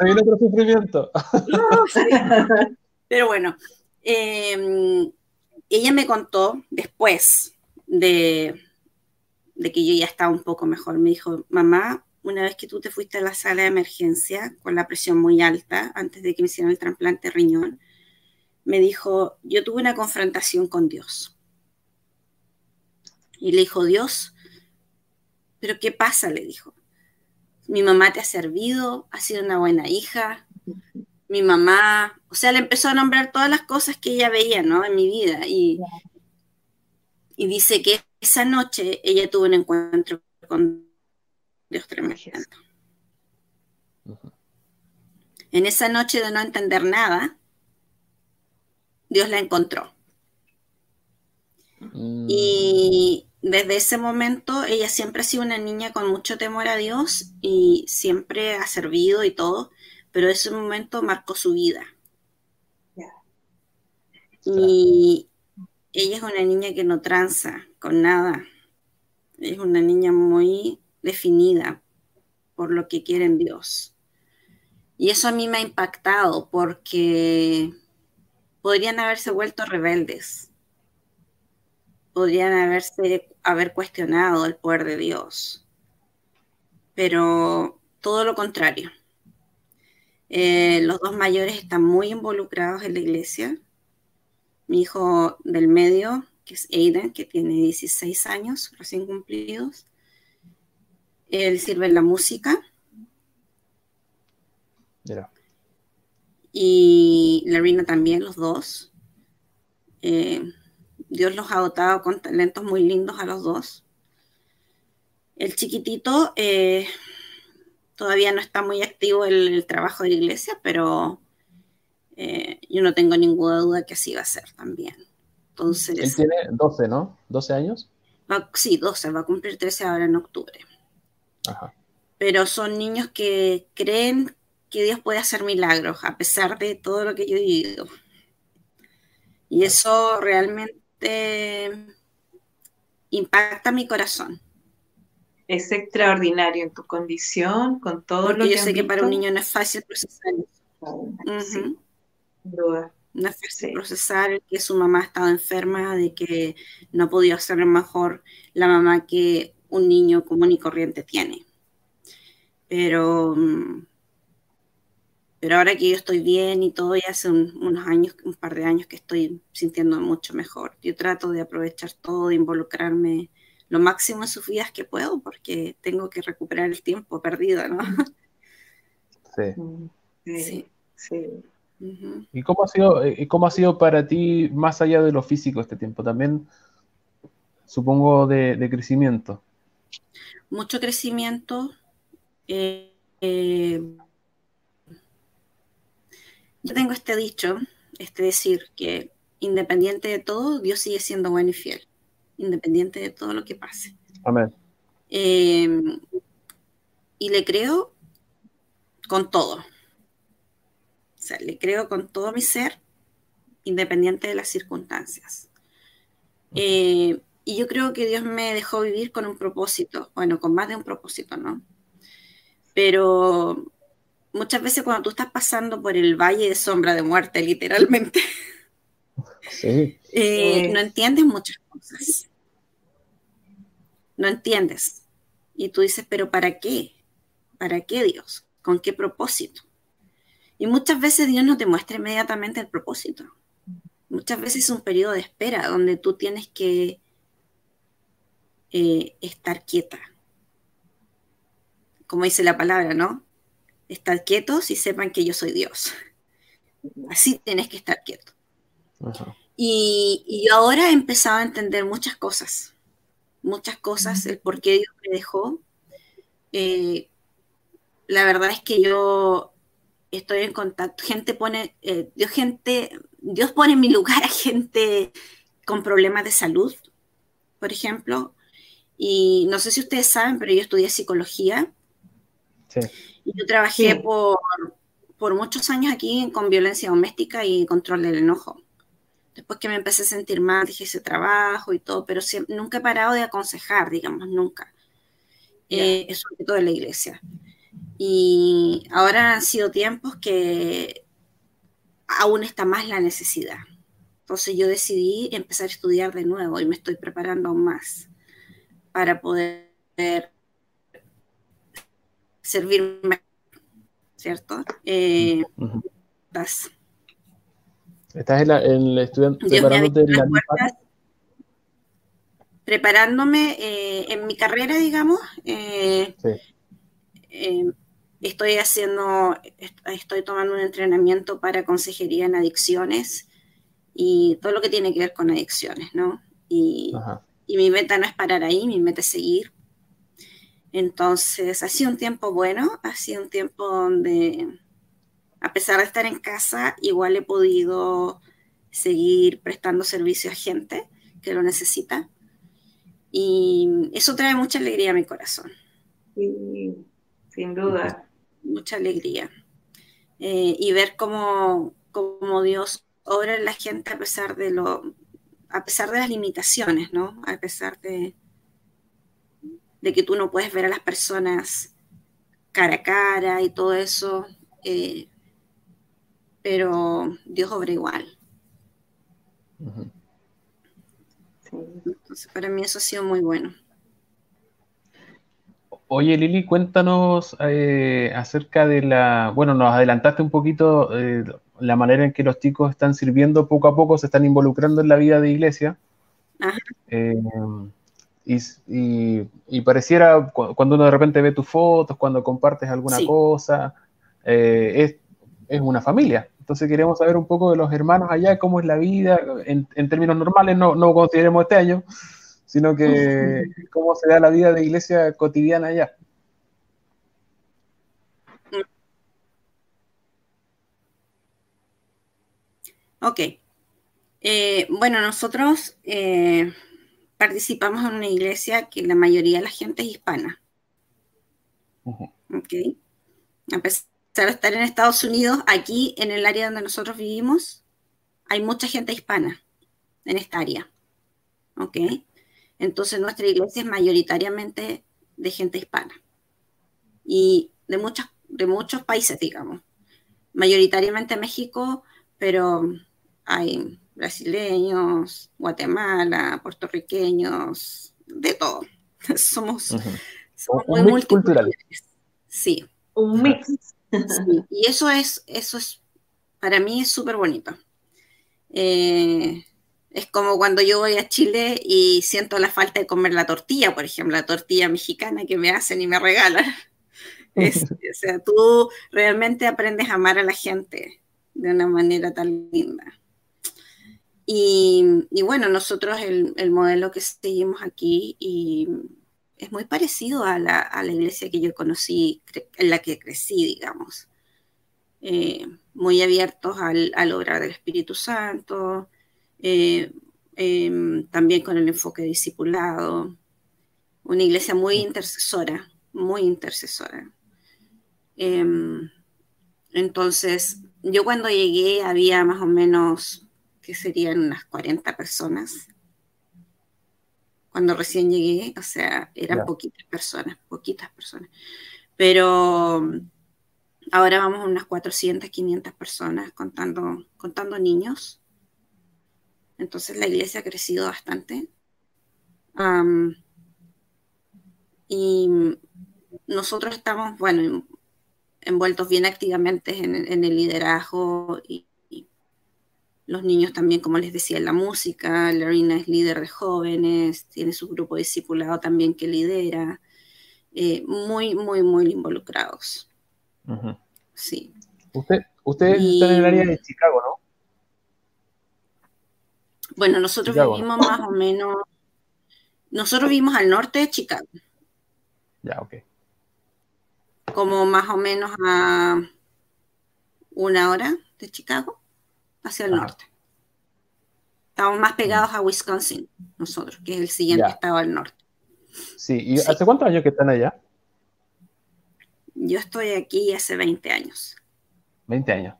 viene, otro sufrimiento. Pero bueno, em, ella me contó después de, de que yo ya estaba un poco mejor. Me dijo, mamá, una vez que tú te fuiste a la sala de emergencia con la presión muy alta, antes de que me hicieran el trasplante riñón, me dijo, yo tuve una confrontación con Dios. Y le dijo, Dios, ¿pero qué pasa? Le dijo. Mi mamá te ha servido, ha sido una buena hija, mi mamá, o sea, le empezó a nombrar todas las cosas que ella veía, ¿no? En mi vida. Y, y dice que esa noche ella tuvo un encuentro con Dios tremendo. En esa noche de no entender nada, Dios la encontró. Mm. Y desde ese momento ella siempre ha sido una niña con mucho temor a Dios y siempre ha servido y todo, pero ese momento marcó su vida. Y, ella es una niña que no tranza con nada. Es una niña muy definida por lo que quiere en Dios. Y eso a mí me ha impactado porque podrían haberse vuelto rebeldes. Podrían haberse haber cuestionado el poder de Dios. Pero todo lo contrario. Eh, los dos mayores están muy involucrados en la iglesia. Mi hijo del medio, que es Aiden, que tiene 16 años recién cumplidos, él sirve en la música. Y Larina también, los dos. Eh, Dios los ha dotado con talentos muy lindos a los dos. El chiquitito eh, todavía no está muy activo en el trabajo de la iglesia, pero eh, yo no tengo ninguna duda que así va a ser también. Entonces, Él tiene 12, ¿no? ¿12 años? sí, 12, va a cumplir 13 ahora en octubre. Ajá. Pero son niños que creen que Dios puede hacer milagros a pesar de todo lo que yo he vivido. Y eso realmente impacta mi corazón. Es extraordinario en tu condición, con todo lo que yo sé que para un niño no es fácil procesar No es fácil procesar que su mamá ha estado enferma, de que no ha podido ser mejor la mamá que un niño común y corriente tiene. Pero, mm, pero ahora que yo estoy bien y todo, ya hace unos años, un par de años que estoy sintiendo mucho mejor. Yo trato de aprovechar todo, de involucrarme lo máximo en sus vidas que puedo porque tengo que recuperar el tiempo perdido, ¿no? Sí. Sí. ¿Y cómo ha, sido, eh, cómo ha sido para ti, más allá de lo físico, este tiempo? También, supongo, de, crecimiento. Mucho crecimiento. Eh, eh, yo tengo este dicho, este decir, que independiente de todo, Dios sigue siendo bueno y fiel independiente de todo lo que pase. Amén. Eh, y le creo con todo. O sea, le creo con todo mi ser, independiente de las circunstancias. Eh, y yo creo que Dios me dejó vivir con un propósito, bueno, con más de un propósito, ¿no? Pero muchas veces cuando tú estás pasando por el valle de sombra de muerte, literalmente, eh, no entiendes muchas cosas. No entiendes. Y tú dices, pero ¿para qué? ¿Para qué Dios? ¿Con qué propósito? Y muchas veces Dios no te muestra inmediatamente el propósito. Muchas veces es un periodo de espera donde tú tienes que eh, estar quieta. Como dice la palabra, ¿no? Estar quietos y sepan que yo soy Dios. Así tienes que estar quieto. Y, yo ahora he empezado a entender muchas cosas, muchas cosas, el por qué Dios me dejó. Eh, la verdad es que yo estoy en contacto, gente pone, eh, Dios, gente, Dios pone en mi lugar a gente con problemas de salud, por ejemplo. Y no sé si ustedes saben, pero yo estudié psicología. Y yo trabajé por, por muchos años aquí con violencia doméstica y control del enojo. Después que me empecé a sentir mal, dije ese trabajo y todo, pero nunca he parado de aconsejar, digamos, nunca. Eh, eso sobre todo en la iglesia. Y ahora han sido tiempos que aún está más la necesidad. Entonces yo decidí empezar a estudiar de nuevo y me estoy preparando aún más para poder servirme, ¿cierto? Eh, Estás en, el estudiante preparándote la preparándome eh, en mi carrera, digamos. Eh, eh, estoy haciendo, estoy tomando un entrenamiento para consejería en adicciones y todo lo que tiene que ver con adicciones, ¿no? Y, y mi meta no es parar ahí, mi meta es seguir. Entonces, ha sido un tiempo bueno, ha sido un tiempo donde a pesar de estar en casa, igual he podido seguir prestando servicio a gente que lo necesita. Y eso trae mucha alegría a mi corazón. Sí, sin duda. Mucha alegría. Eh, y ver cómo, cómo, Dios obra en la gente a pesar de lo, a pesar de las limitaciones, ¿no? A pesar de, de que tú no puedes ver a las personas cara a cara y todo eso, eh, pero Dios obra igual. Entonces, para mí eso ha sido muy bueno. Oye, Lili, cuéntanos eh, acerca de la, bueno, nos adelantaste un poquito eh, la manera en que los chicos están sirviendo poco a poco, se están involucrando en la vida de iglesia. Eh, y, pareciera, cuando uno de repente ve tus fotos, cuando compartes alguna cosa, es, una familia. Entonces queremos saber un poco de los hermanos allá, cómo es la vida, en, términos normales, no, no consideremos este año, sino que cómo se da la vida de iglesia cotidiana allá. Ok. Eh, bueno, nosotros eh, participamos en una iglesia que la mayoría de la gente es hispana. Ok. A pesar de estar en Estados Unidos, aquí en el área donde nosotros vivimos, hay mucha gente hispana en esta área. ¿Ok? Entonces nuestra iglesia es mayoritariamente de gente hispana y de, muchas, de muchos países, digamos. Mayoritariamente México, pero hay brasileños, Guatemala, puertorriqueños, de todo. Somos, muy multiculturales. Sí. Un mix. Y eso es, eso es, para mí es súper bonito. Eh, es como cuando yo voy a Chile y siento la falta de comer la tortilla, por ejemplo, la tortilla mexicana que me hacen y me regalan. o sea, tú realmente aprendes a amar a la gente de una manera tan linda. Y, bueno, nosotros el, modelo que seguimos aquí y es muy parecido a la, iglesia que yo conocí, en la que crecí, digamos. Eh, muy abiertos al, al obrar del Espíritu Santo, eh, em, también con el enfoque discipulado, una iglesia muy intercesora, muy intercesora. Em, entonces, yo cuando llegué había más o menos, que serían unas 40 personas. Cuando recién llegué, o sea, eran poquitas personas, poquitas personas. Pero ahora vamos a unas 400, 500 personas contando, contando niños. Entonces la iglesia ha crecido bastante. y nosotros estamos, bueno, envueltos bien activamente en, el liderazgo y, los niños también, como les decía, en la música. Larina es líder de jóvenes, tiene su grupo discipulado también que lidera. Eh, muy, muy, muy involucrados. Sí. Usted, ustedes están en el área de Chicago, ¿no? Bueno, nosotros vivimos más o menos, nosotros vivimos al norte de Chicago. Ya, ok. Como más o menos a una hora de Chicago, hacia el norte. Estamos más pegados a Wisconsin, nosotros, que es el siguiente estado al norte. Sí, ¿y hace cuántos años que están allá? Yo estoy aquí hace 20 años. 20 años.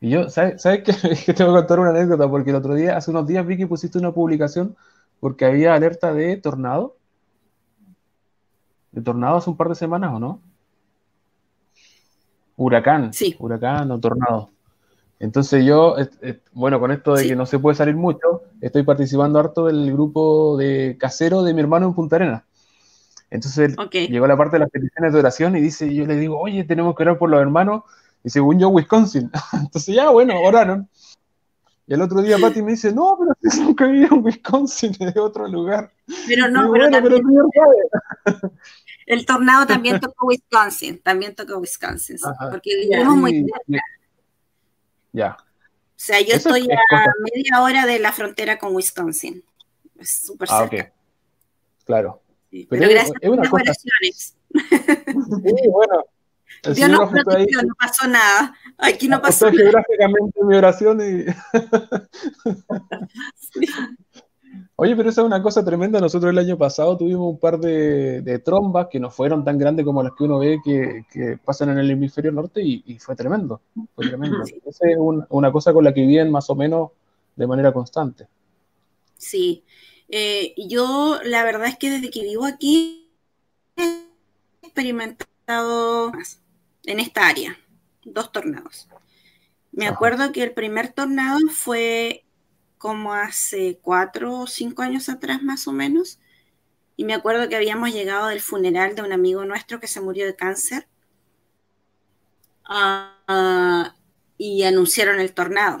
Y yo, ¿sabes, ¿sabes qué? que te voy a contar una anécdota? Porque el otro día, hace unos días, vi que pusiste una publicación porque había alerta de tornado. ¿De tornado hace un par de semanas o no? Huracán. Sí. Huracán o tornado. Entonces yo, bueno, con esto de que no se puede salir mucho, estoy participando harto del grupo de casero de mi hermano en Punta Arenas. Entonces llegó la parte de las peticiones de oración y dice, yo le digo, oye, tenemos que orar por los hermanos y según yo, Wisconsin. Entonces ya, bueno, oraron. Y el otro día Pati me dice, no, pero si nunca viví en Wisconsin, de otro lugar. Pero no, pero, también, el tornado también tocó Wisconsin, también tocó Wisconsin, porque vivimos muy cerca. Ya. O sea, yo estoy a media hora de la frontera con Wisconsin. Es súper ah, cerca. Claro. pero, gracias por las oraciones. Sí, bueno, Dios no, no pasó nada. Aquí no pasó nada. geográficamente mi oración y... Oye, pero esa es una cosa tremenda. Nosotros el año pasado tuvimos un par de, trombas que no fueron tan grandes como las que uno ve que, pasan en el hemisferio norte y, fue tremendo. Fue tremendo. Esa es una cosa con la que viven más o menos de manera constante. Sí, eh, yo la verdad es que desde que vivo aquí he experimentado en esta área, dos tornados. Me acuerdo que el primer tornado fue como hace cuatro o cinco años atrás más o menos. Y me acuerdo que habíamos llegado del funeral de un amigo nuestro que se murió de cáncer. Ah, y anunciaron el tornado.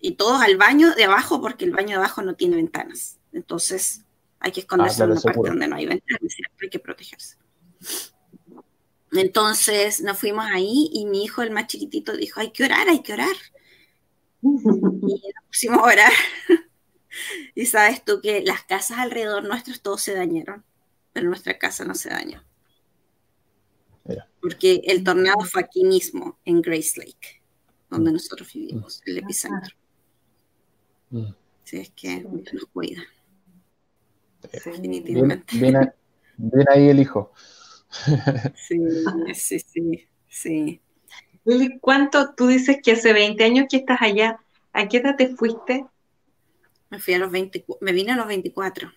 Y todos al baño de abajo porque el baño de abajo no tiene ventanas. Entonces hay que esconderse ah, en una parte donde no hay ventanas, hay que protegerse. Entonces nos fuimos ahí y mi hijo, el más chiquitito, dijo, hay que orar, hay que orar. Y nos pusimos a orar. y sabes tú que las casas alrededor nuestros todos se dañaron, pero nuestra casa no se dañó. Porque el tornado fue aquí mismo, en Grace Lake, donde mm. nosotros vivimos, el epicentro. Mm. Así es que nos cuida. Definitivamente. Ven ahí el hijo. Sí, sí, sí, sí. ¿Cuánto tú dices que hace 20 años que estás allá? ¿A qué edad te fuiste? Me fui a los 20, me vine a los 24.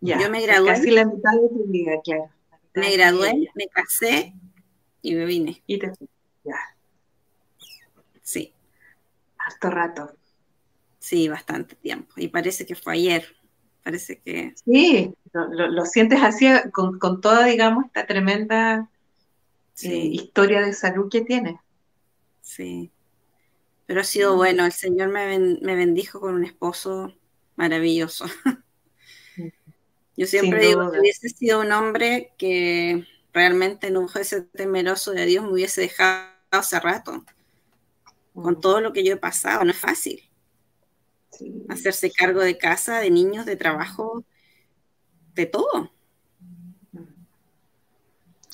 Ya, Yo me gradué. Casi la mitad de tu vida, claro. Me gradué, me casé y me vine. Y te ya. Sí. Harto rato. Sí, bastante tiempo. Y parece que fue ayer. Parece que... Sí, lo, sientes así con, toda, digamos, esta tremenda eh, historia de salud que tiene. Sí. Pero ha sido mm. bueno. El Señor me, me bendijo con un esposo maravilloso. Yo siempre digo que hubiese sido un hombre que realmente no fuese temeroso de Dios, me hubiese dejado hace rato. Con mm. todo lo que yo he pasado, no es fácil hacerse cargo de casa, de niños, de trabajo, de todo.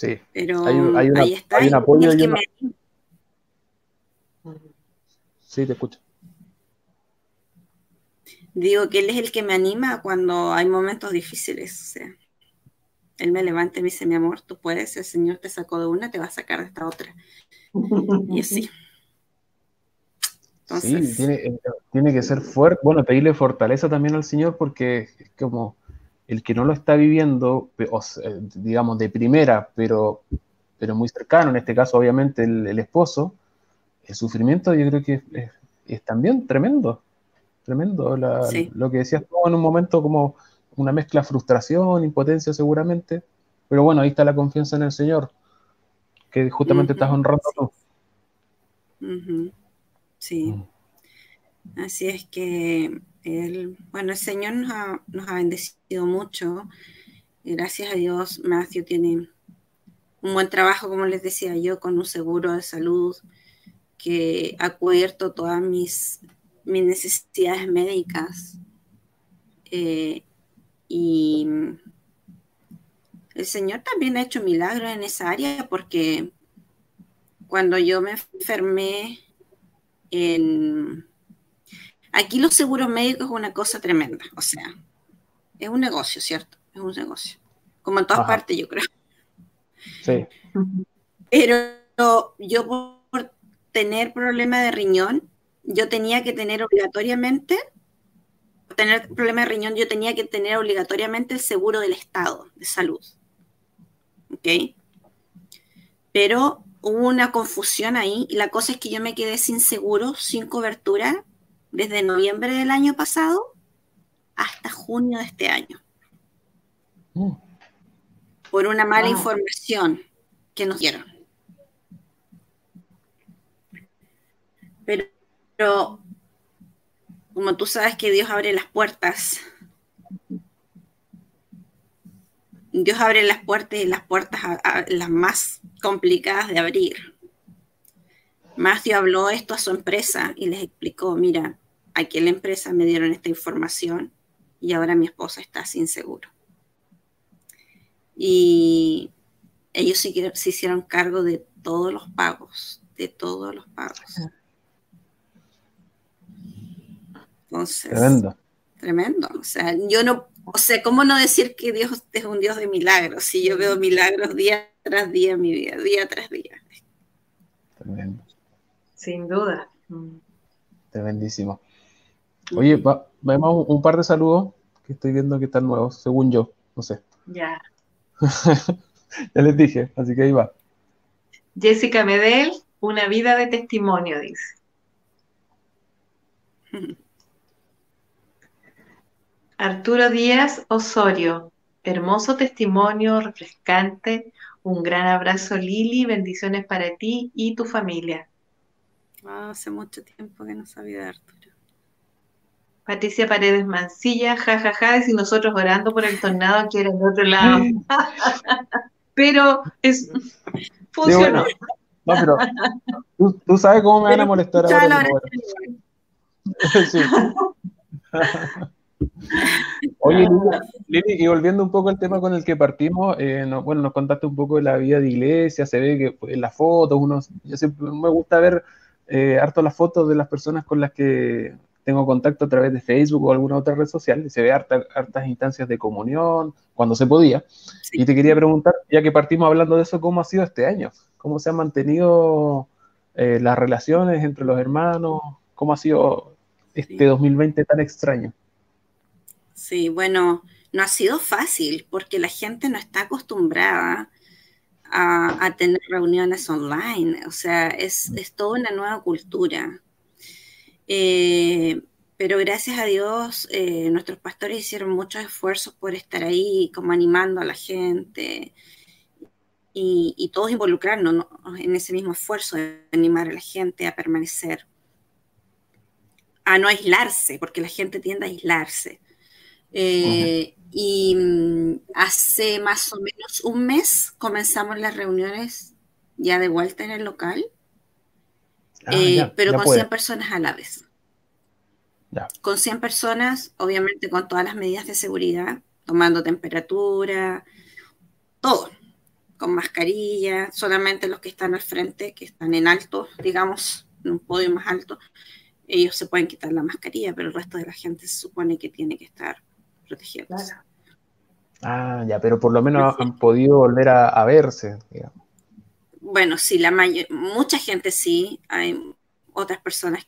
Sí. Pero ahí está. Hay un apoyo Sí, te escucho. Digo que él es el que me anima cuando hay momentos difíciles. O sea, él me levanta y me dice, mi amor, tú puedes, el Señor te sacó de una, te va a sacar de esta otra. Y así sí, eh, tiene, que ser fuerte. Bueno, pedirle fortaleza también al Señor porque es como el que no lo está viviendo, digamos, de primera, pero, pero muy cercano, en este caso obviamente el, esposo, el sufrimiento yo creo que es, también tremendo, tremendo. Lo que decías tú en un momento como una mezcla de frustración, impotencia seguramente, pero bueno, ahí está la confianza en el Señor, que justamente estás honrando tú. Sí. Mm. Así es que el, bueno, el Señor nos ha, bendecido mucho. Gracias a Dios, Matthew tiene un buen trabajo, como les decía yo, con un seguro de salud que ha cubierto todas mis, necesidades médicas. Eh, y el Señor también ha hecho milagros en esa área porque cuando yo me enfermé Aquí los seguros médicos es una cosa tremenda, o sea, es un negocio, ¿cierto? Es un negocio, como en todas partes, yo creo. Sí. Pero yo por tener problema de riñón, yo tenía que tener obligatoriamente, por tener problema de riñón, yo tenía que tener obligatoriamente el seguro del Estado de salud. ¿Ok? Pero hubo una confusión ahí. Y la cosa es que yo me quedé sin seguro, sin cobertura, desde noviembre del año pasado hasta junio de este año. Mm. Por una mala información que nos dieron. Pero, pero, como tú sabes que Dios abre las puertas Dios abre las puertas y las puertas las más complicadas de abrir. Matthew habló esto a su empresa y les explicó, mira, aquí en la empresa me dieron esta información y ahora mi esposa está sin seguro. Y ellos se, se hicieron cargo de todos los pagos, de todos los pagos. Entonces, tremendo. Tremendo. O sea, yo no o sea, ¿cómo no decir que Dios es un Dios de milagros si yo veo milagros día tras día en mi vida, día tras día? Sin duda. Tremendísimo. Oye, vemos un par de saludos que estoy viendo que están nuevos, según yo, no sé. Ya. ya les dije, así que ahí va. Jessica Medel, una vida de testimonio, dice. Arturo Díaz Osorio, hermoso testimonio, refrescante. Un gran abrazo, Lili. Bendiciones para ti y tu familia. hace mucho tiempo que no sabía de Arturo. Patricia Paredes Mancilla, jajaja, ja, ja, y nosotros orando por el tornado que era del otro lado. pero es funcionó. no, pero tú, sabes cómo me van a molestar ahora. sí. Oye, Lili, y volviendo un poco al tema con el que partimos, eh, bueno, nos contaste un poco de la vida de iglesia, se ve que en las fotos, uno, yo siempre me gusta ver eh, harto las fotos de las personas con las que tengo contacto a través de Facebook o alguna otra red social, y se ve hartas instancias de comunión, cuando se podía. Y te quería preguntar, ya que partimos hablando de eso, ¿cómo ha sido este año? ¿Cómo se han mantenido eh, las relaciones entre los hermanos? ¿Cómo ha sido este 2020 tan extraño? Sí, bueno, no ha sido fácil porque la gente no está acostumbrada a, tener reuniones online. O sea, es, es toda una nueva cultura. Eh, pero gracias a Dios, eh, nuestros pastores hicieron muchos esfuerzos por estar ahí, como animando a la gente y, todos involucrarnos en ese mismo esfuerzo de animar a la gente a permanecer, a no aislarse, porque la gente tiende a aislarse. Eh, y mm, hace más o menos un mes comenzamos las reuniones ya de vuelta en el local, ah, eh, pero con 100 personas a la vez. Con 100 personas, obviamente con todas las medidas de seguridad, tomando temperatura, todo, con mascarilla, solamente los que están al frente, que están en alto, digamos, en un podio más alto, ellos se pueden quitar la mascarilla, pero el resto de la gente se supone que tiene que estar protegiéndose. Ah, ya, pero por lo menos han podido volver a, verse. Bueno, sí, la mucha gente sí, hay otras personas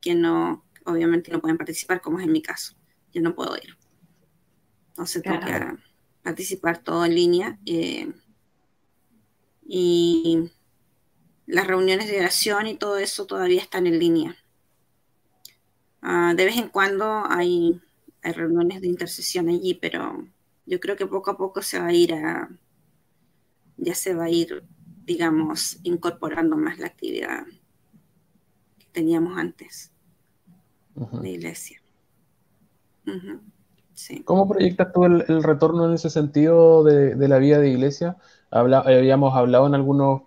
que no, obviamente no pueden participar, como es en mi caso. Yo no puedo ir. Entonces tengo que participar todo en línea. Eh, y las reuniones de oración y todo eso todavía están en línea. Ah, de vez en cuando hay, hay, reuniones de intercesión allí, pero yo creo que poco a poco se va a ir a, ya se va a ir, digamos, incorporando más la actividad que teníamos antes de iglesia. ¿Cómo proyectas tú el, retorno en ese sentido de, la vida de iglesia? habíamos hablado en algunos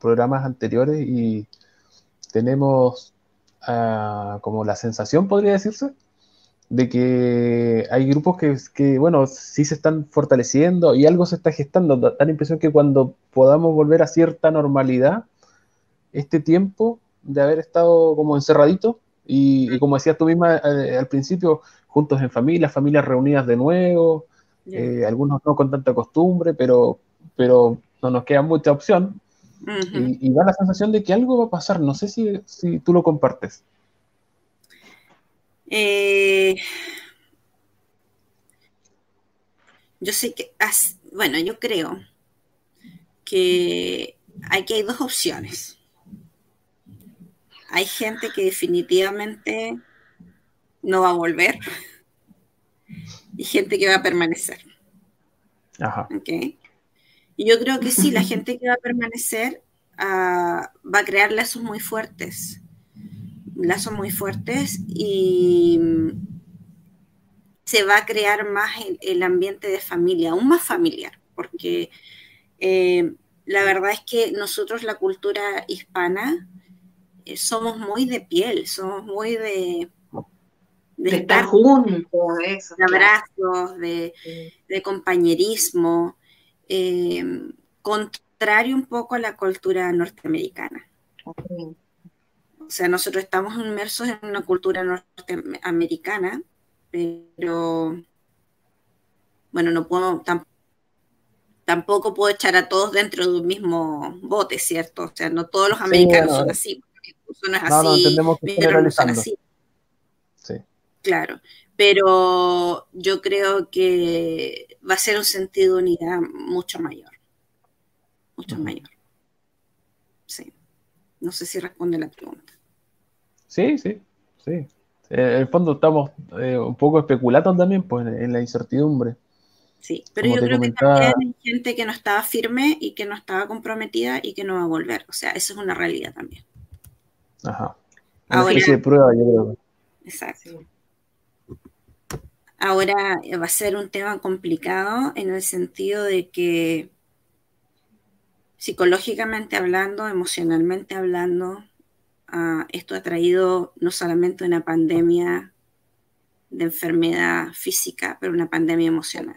programas anteriores y tenemos ah, como la sensación, podría decirse, de que hay grupos que, que, bueno, sí se están fortaleciendo y algo se está gestando. Da la impresión que cuando podamos volver a cierta normalidad, este tiempo de haber estado como encerradito y, como decías tú misma eh, al principio, juntos en familia, familias reunidas de nuevo, eh, algunos no con tanta costumbre, pero, pero no nos queda mucha opción. y, da la sensación de que algo va a pasar. No sé si, si tú lo compartes. Eh, yo sé que, bueno, yo creo que hay que hay dos opciones hay gente que definitivamente no va a volver y gente que va a permanecer. Ajá. ¿Okay? Y yo creo que sí, la gente que va a permanecer ah, va a crear lazos muy fuertes, lazos muy fuertes y se va a crear más el, ambiente de familia, aún más familiar, porque eh, la verdad es que nosotros la cultura hispana eh, somos muy de piel, somos muy de, de, estar juntos, de abrazos, de, compañerismo, em, contrario un poco a la cultura norteamericana. O sea, nosotros estamos inmersos en una cultura norteamericana, pero bueno, no puedo tampoco puedo echar a todos dentro de un mismo bote, ¿cierto? O sea, no todos los americanos son así no, No, entendemos que generalizando. Sí. Claro, pero yo creo que va a ser un sentido de unidad mucho mayor, mucho mayor. Sí. No sé si responde la pregunta. Sí, sí, sí. Eh, en el fondo estamos eh, un poco especulando también pues, en la incertidumbre. Sí, pero yo creo que también hay gente que no estaba firme y que no estaba comprometida y que no va a volver. O sea, eso es una realidad también. Ajá. Ahora, de prueba, yo creo. Exacto. Ahora va a ser un tema complicado en el sentido de que psicológicamente hablando, emocionalmente hablando, ah, esto ha traído no solamente una pandemia de enfermedad física, pero una pandemia emocional.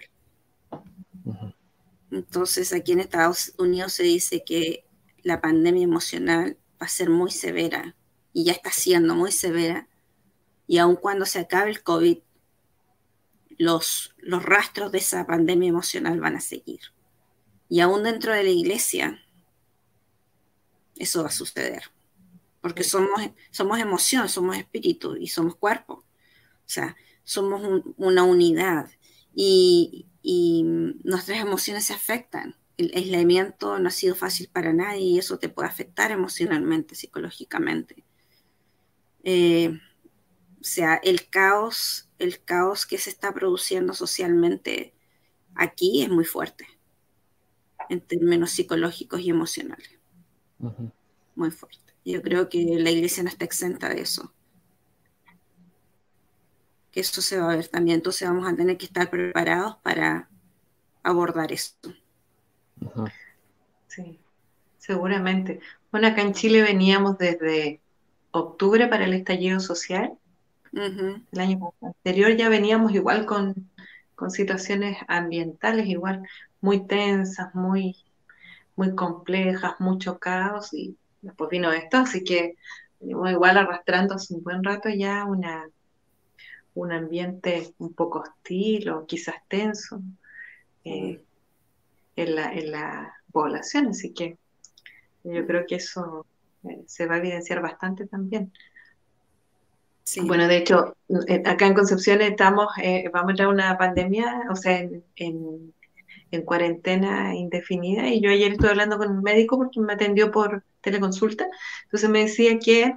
Entonces, aquí en Estados Unidos se dice que la pandemia emocional va a ser muy severa y ya está siendo muy severa. Y aun cuando se acabe el COVID, los, los rastros de esa pandemia emocional van a seguir. Y aún dentro de la iglesia, eso va a suceder. Porque somos, somos emoción, somos espíritu y somos cuerpo. O sea, somos una unidad. Y, y nuestras emociones se afectan. El aislamiento no ha sido fácil para nadie y eso te puede afectar emocionalmente, psicológicamente. Eh, o sea, el caos, el caos que se está produciendo socialmente aquí es muy fuerte en términos psicológicos y emocionales. Muy fuerte. Yo creo que la iglesia no está exenta de eso que eso se va a ver también. Entonces vamos a tener que estar preparados para abordar esto. Sí, seguramente. Bueno, acá en Chile veníamos desde octubre para el estallido social. El año anterior ya veníamos igual con, con situaciones ambientales, igual muy tensas, muy, muy complejas, mucho caos y después vino esto, así que venimos igual arrastrando hace un buen rato ya una un ambiente un poco hostil o quizás tenso eh, en, la, población, así que yo creo que eso eh, se va a evidenciar bastante también. Bueno, de hecho, eh, acá en Concepción estamos, vamos a entrar una pandemia, o sea, en, en, cuarentena indefinida, y yo ayer estuve hablando con un médico porque me atendió por teleconsulta, entonces me decía que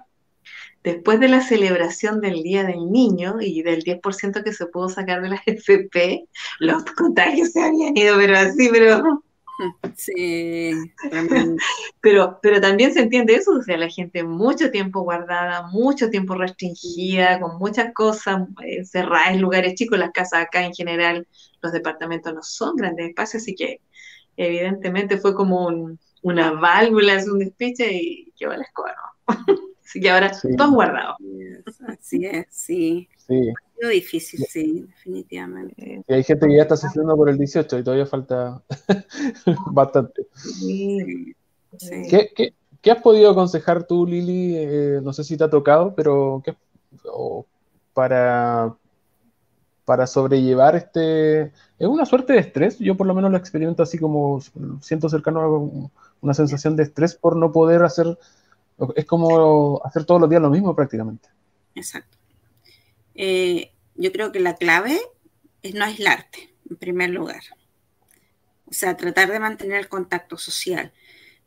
después de la celebración del Día del Niño y del 10% que se pudo sacar de la FP, los contagios se habían ido, pero así, pero... Sí, pero, pero también se entiende eso, o sea, la gente mucho tiempo guardada, mucho tiempo restringida, con muchas cosas encerradas en lugares chicos, las casas acá en general, los departamentos no son grandes espacios, así que evidentemente fue como una válvula, un despiche y qué la escoba, ¿no? Así que ahora todo guardado. Así es, sí. Sí. Difícil, sí, definitivamente. Y hay gente que ya está sufriendo por el 18 y todavía falta bastante. Sí. ¿Qué, qué, has podido aconsejar tú, Lili? Eh, no sé si te ha tocado, pero ¿qué, para, para sobrellevar este... Es una suerte de estrés, yo por lo menos lo experimento así como siento cercano a una sensación de estrés por no poder hacer es como hacer todos los días lo mismo prácticamente. Exacto. Eh, yo creo que la clave es no aislarte, en primer lugar. O sea, tratar de mantener el contacto social,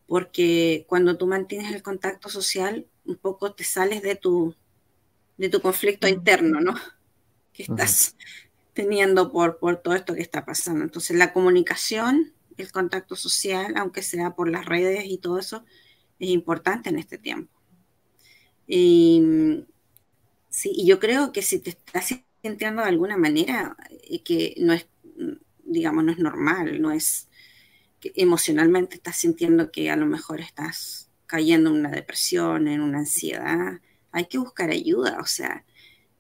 porque cuando tú mantienes el contacto social, un poco te sales de tu, de tu conflicto interno, ¿no? Que estás teniendo por, por todo esto que está pasando. Entonces, la comunicación, el contacto social, aunque sea por las redes y todo eso, es importante en este tiempo. Y, sí, y yo creo que si te estás sintiendo de alguna manera eh, que no es, digamos, no es normal, no es que emocionalmente estás sintiendo que a lo mejor estás cayendo en una depresión, en una ansiedad, hay que buscar ayuda, o sea,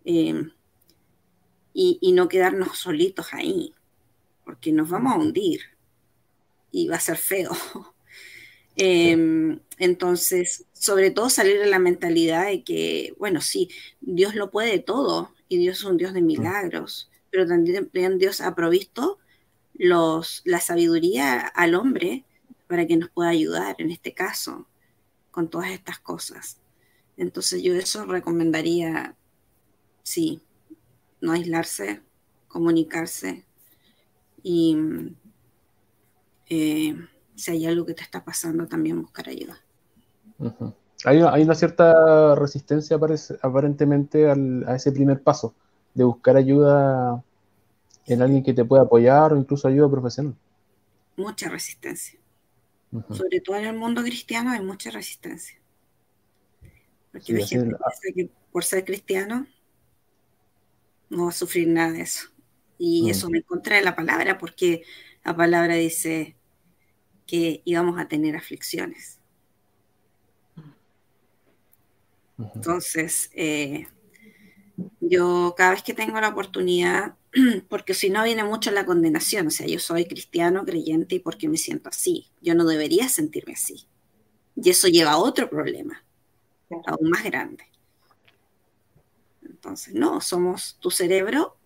em, y, y no quedarnos solitos ahí, porque nos vamos a hundir y va a ser feo. Em, entonces, sobre todo salir de la mentalidad de que, bueno, sí, Dios lo puede todo y Dios es un Dios de milagros, pero también Dios ha provisto los, la sabiduría al hombre para que nos pueda ayudar en este caso con todas estas cosas. Entonces yo eso recomendaría, sí, no aislarse, comunicarse y eh, si hay algo que te está pasando, también buscar ayuda. hay, una cierta resistencia aparentemente a ese primer paso, de buscar ayuda en alguien que te pueda apoyar o incluso ayuda profesional. Mucha resistencia. Sobre todo en el mundo cristiano hay mucha resistencia. Porque la gente piensa que por ser cristiano no va a sufrir nada de eso. Y mm. eso me contra de la palabra, porque la palabra dice que íbamos a tener aflicciones. Entonces, eh, yo cada vez que tengo la oportunidad, porque si no viene mucho la condenación, o sea, yo soy cristiano, creyente y porque me siento así, yo no debería sentirme así. Y eso lleva a otro problema, aún más grande. Entonces, no, somos tu cerebro,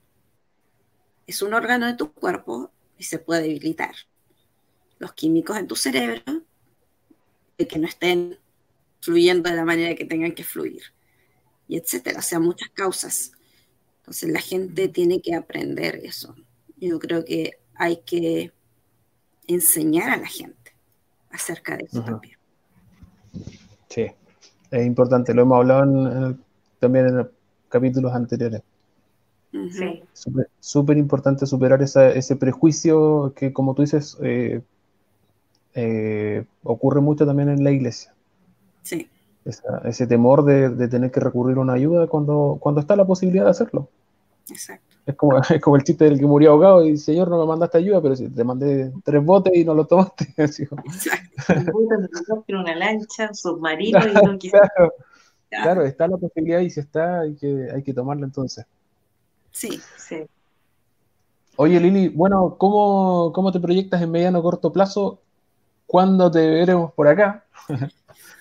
es un órgano de tu cuerpo y se puede debilitar. Los químicos en tu cerebro, de que no estén fluyendo de la manera que tengan que fluir, y etcétera, o sea, muchas causas. Entonces, la gente tiene que aprender eso. Yo creo que hay que enseñar a la gente acerca de eso también. Sí, es importante, lo hemos hablado también en capítulos anteriores. Sí. Súper importante superar ese prejuicio que, como tú dices, eh, eh, ocurre mucho también en la iglesia. Sí. ese temor de, tener que recurrir a una ayuda cuando, cuando está la posibilidad de hacerlo. Exacto. Es como, es como el chiste del que murió ahogado y señor no me mandaste ayuda, pero si te mandé tres botes y no lo tomaste. Exacto. una lancha, un submarino y no claro, claro, está la posibilidad y si está, hay que, hay que tomarla entonces. Sí, sí. Oye, Lili, bueno, ¿cómo, ¿cómo te proyectas en mediano o corto plazo? ¿Cuándo te veremos por acá?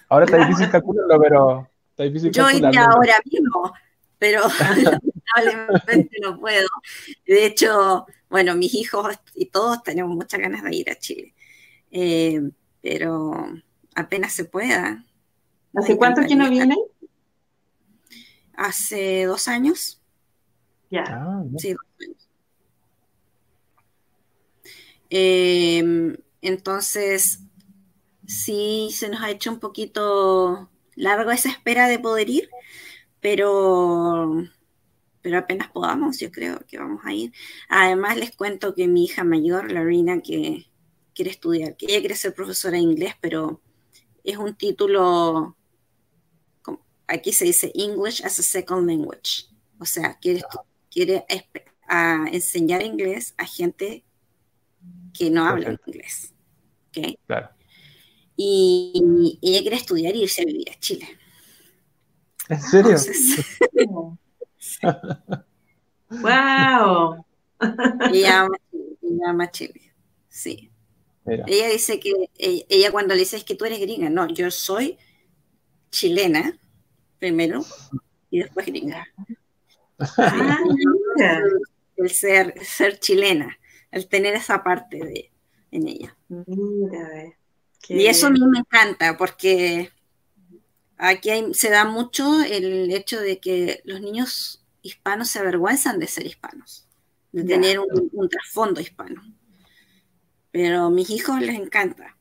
ahora está difícil calcularlo, pero está difícil Yo iría ahora mismo, pero lamentablemente no puedo. De hecho, bueno, mis hijos y todos tenemos muchas ganas de ir a Chile, eh, pero apenas se pueda. ¿Hace cuánto que no vienen? Hace dos años. Ya. Ah, sí, em, entonces, sí se nos ha hecho un poquito largo esa espera de poder ir, pero, pero apenas podamos, yo creo que vamos a ir. Además, les cuento que mi hija mayor, Larina, que quiere estudiar, que ella quiere ser profesora de inglés, pero es un título, aquí se dice English as a Second Language, o sea, quiere quiere enseñar inglés a gente que no habla inglés. Claro. Y, ella quiere estudiar y irse a vivir a Chile. ¿En serio? ¡Wow! ella ama, Chile, sí. Ella dice que ella, cuando le dice es que tú eres gringa, no, yo soy chilena primero y después gringa. Ah, el ser, ser chilena, el tener esa parte de, en ella. y eso a mí me encanta porque aquí se da mucho el hecho de que los niños hispanos se avergüenzan de ser hispanos, de tener un, trasfondo hispano. Pero a mis hijos les encanta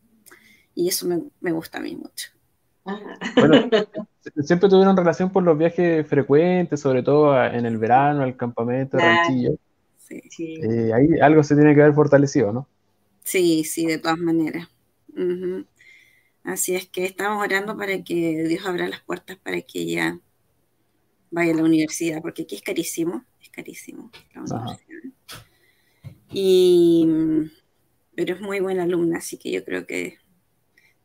y eso me gusta a mí mucho. Bueno, siempre tuvieron relación por los viajes frecuentes, sobre todo en el verano, al campamento, ranchillo. Sí. Eh, ahí algo se tiene que haber fortalecido, ¿no? Sí, sí, de todas maneras. Así es que estamos orando para que Dios abra las puertas para que ella vaya a la universidad, porque aquí es carísimo, es carísimo Y, pero es muy buena alumna, así que yo creo que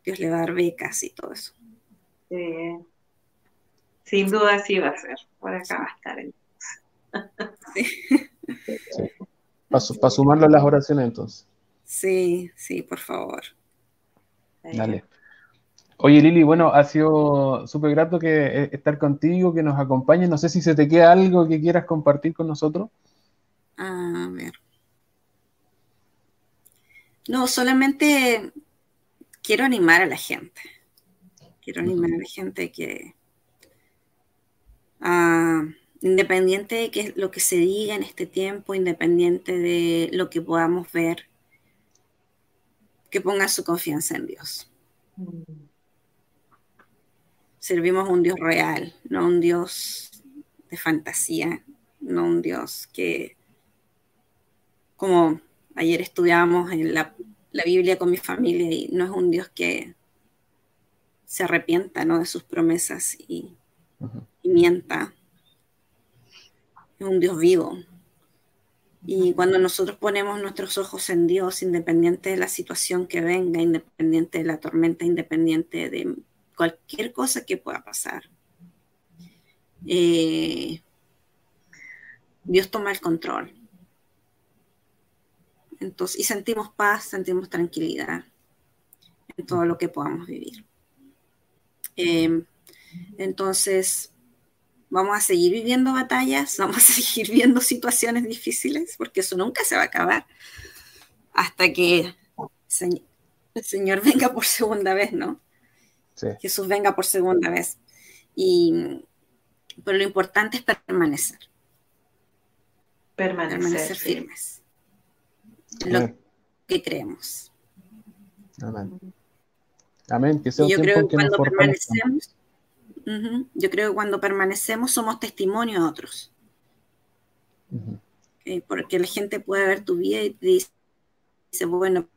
Dios le va a dar becas y todo eso. Sí. Sin duda sí va a ser. Por acá va a estar. sí. Para, sumarlo a las oraciones entonces. Sí, sí, por favor. Dale. Oye Lili, bueno, ha sido súper grato que eh, estar contigo, que nos acompañes. No sé si se te queda algo que quieras compartir con nosotros. A ver. No, solamente quiero animar a la gente quiero animar a la gente que a, independiente de que lo que se diga en este tiempo, independiente de lo que podamos ver, que ponga su confianza en Dios. Servimos a un Dios real, no un Dios de fantasía, no un Dios que, como ayer estudiábamos en la, Biblia con mi familia, y no es un Dios que se arrepienta ¿no? de sus promesas y, y mienta. Es un Dios vivo, y cuando nosotros ponemos nuestros ojos en Dios, independiente de la situación que venga, independiente de la tormenta, independiente de cualquier cosa que pueda pasar, eh, Dios toma el control. Entonces, y sentimos paz, sentimos tranquilidad en todo lo que podamos vivir. Eh, entonces, vamos a seguir viviendo batallas, vamos a seguir viendo situaciones difíciles, porque eso nunca se va a acabar hasta que el Señor venga por segunda vez, ¿no? Jesús venga por segunda vez. Y, pero lo importante es permanecer. Permanecer, firmes. Lo que creemos. Amén. Amén. Que sea yo creo que cuando permanecemos, yo creo que cuando permanecemos somos testimonio a otros. Eh, porque la gente puede ver tu vida y dice, bueno,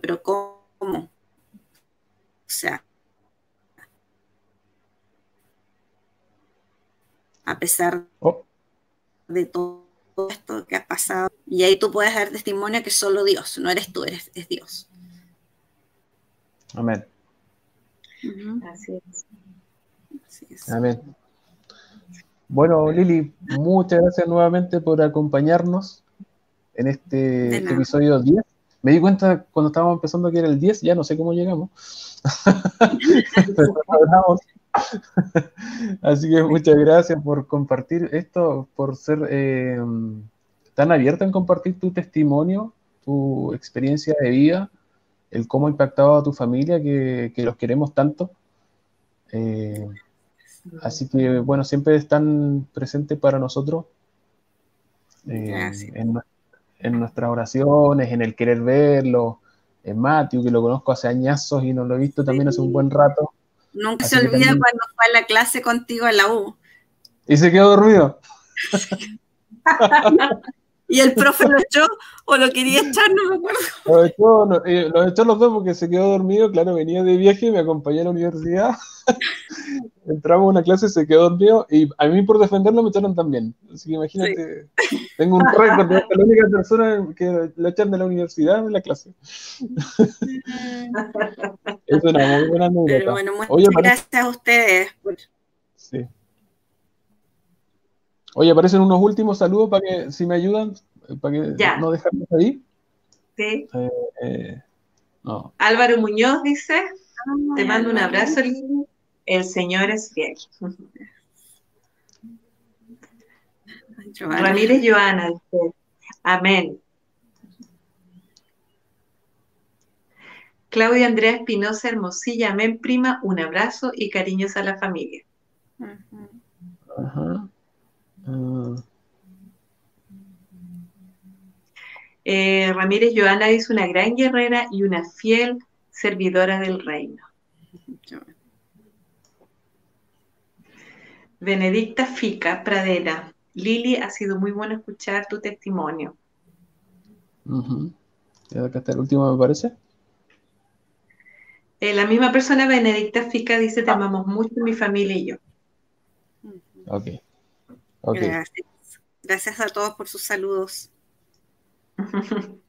pero ¿cómo? O sea, a pesar oh. de todo esto que ha pasado, y ahí tú puedes dar testimonio que solo Dios, no eres tú, eres es Dios. Amén. Así es. Amén. Bueno, Lili, muchas gracias nuevamente por acompañarnos en este, episodio 10. Me di cuenta cuando estábamos empezando que era el 10, ya no sé cómo llegamos. Así que muchas gracias por compartir esto, por ser eh, tan abierta en compartir tu testimonio, tu experiencia de vida, el cómo ha impactado a tu familia, que, los queremos tanto. Eh, Así que, bueno, siempre están presentes para nosotros eh, en, nuestras oraciones, en el querer verlo, en Matthew, que lo conozco hace añazos y no lo he visto también hace un buen rato. Nunca se olvida cuando fue a la clase contigo en la U. Y se quedó dormido. ¿Y el profe lo echó o lo quería echar? No me acuerdo. Lo echó, eh, lo echó los dos porque se quedó dormido. Claro, venía de viaje, me acompañó a la universidad. Entramos a una clase, se quedó dormido y a mí por defenderlo me echaron también. Así que imagínate, tengo un récord de la única persona que lo echan de la universidad en la clase. es una muy buena anécdota. Pero bueno, muchas gracias a ustedes. Oye, aparecen unos últimos saludos para que, si me ayudan, para que no dejarnos ahí. Sí. Eh, eh, Álvaro Muñoz dice, te mando un abrazo, el Señor es fiel. Ramírez Joana dice, amén. Claudia Andrea Espinosa Hermosilla, amén prima, un abrazo y cariños a la familia. Ajá. Ah. Eh, Ramírez Joana es una gran guerrera y una fiel servidora del reino. Benedicta Fica, Pradera. Lili, ha sido muy bueno escuchar tu testimonio. Acá está el último, me parece. Eh, la misma persona, Benedicta Fica, dice: Te amamos mucho, mi familia y yo. Ok. Gracias. Gracias a todos por sus saludos.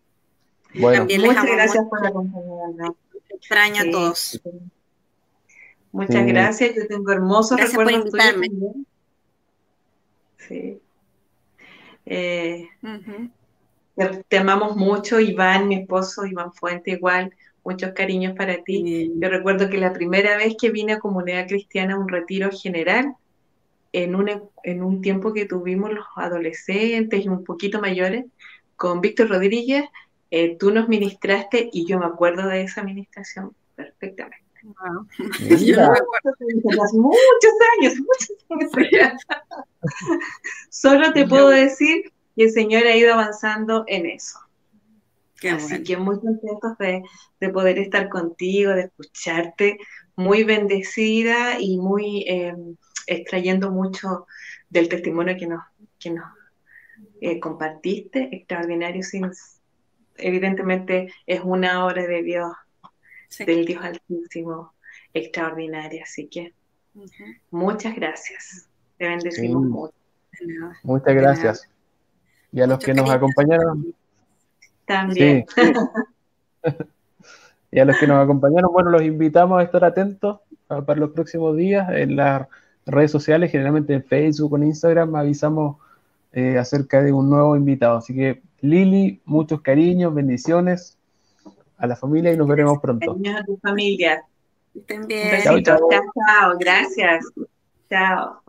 bueno. muchas gracias por acompañarnos. Extraño a todos. Muchas gracias, yo tengo hermosos gracias por invitarme. Sí. Eh, te, amamos mucho, Iván, mi esposo, Iván Fuente, igual, muchos cariños para ti. Yo recuerdo que la primera vez que vine a Comunidad Cristiana a un retiro general, en un, en un tiempo que tuvimos los adolescentes y un poquito mayores, con Víctor Rodríguez, eh, tú nos ministraste y yo me acuerdo de esa administración perfectamente. muchos años, muchos años. Solo te puedo decir que el Señor ha ido avanzando en eso. Así que muy contentos de, poder estar contigo, de escucharte, muy bendecida y muy em, extrayendo mucho del testimonio que nos, que nos eh, compartiste, extraordinario, evidentemente es una obra de Dios, del Dios Altísimo, extraordinaria, así que muchas gracias, te bendecimos mucho. Muchas gracias. Y a los que nos acompañaron. También. y a los que nos acompañaron, bueno, los invitamos a estar atentos para los próximos días en las redes sociales, generalmente en Facebook o en Instagram, avisamos eh, acerca de un nuevo invitado. Así que, Lili, muchos cariños, bendiciones a la familia y nos veremos pronto. Cariños a tu familia. Estén bien. chao, chao. Gracias. Chao.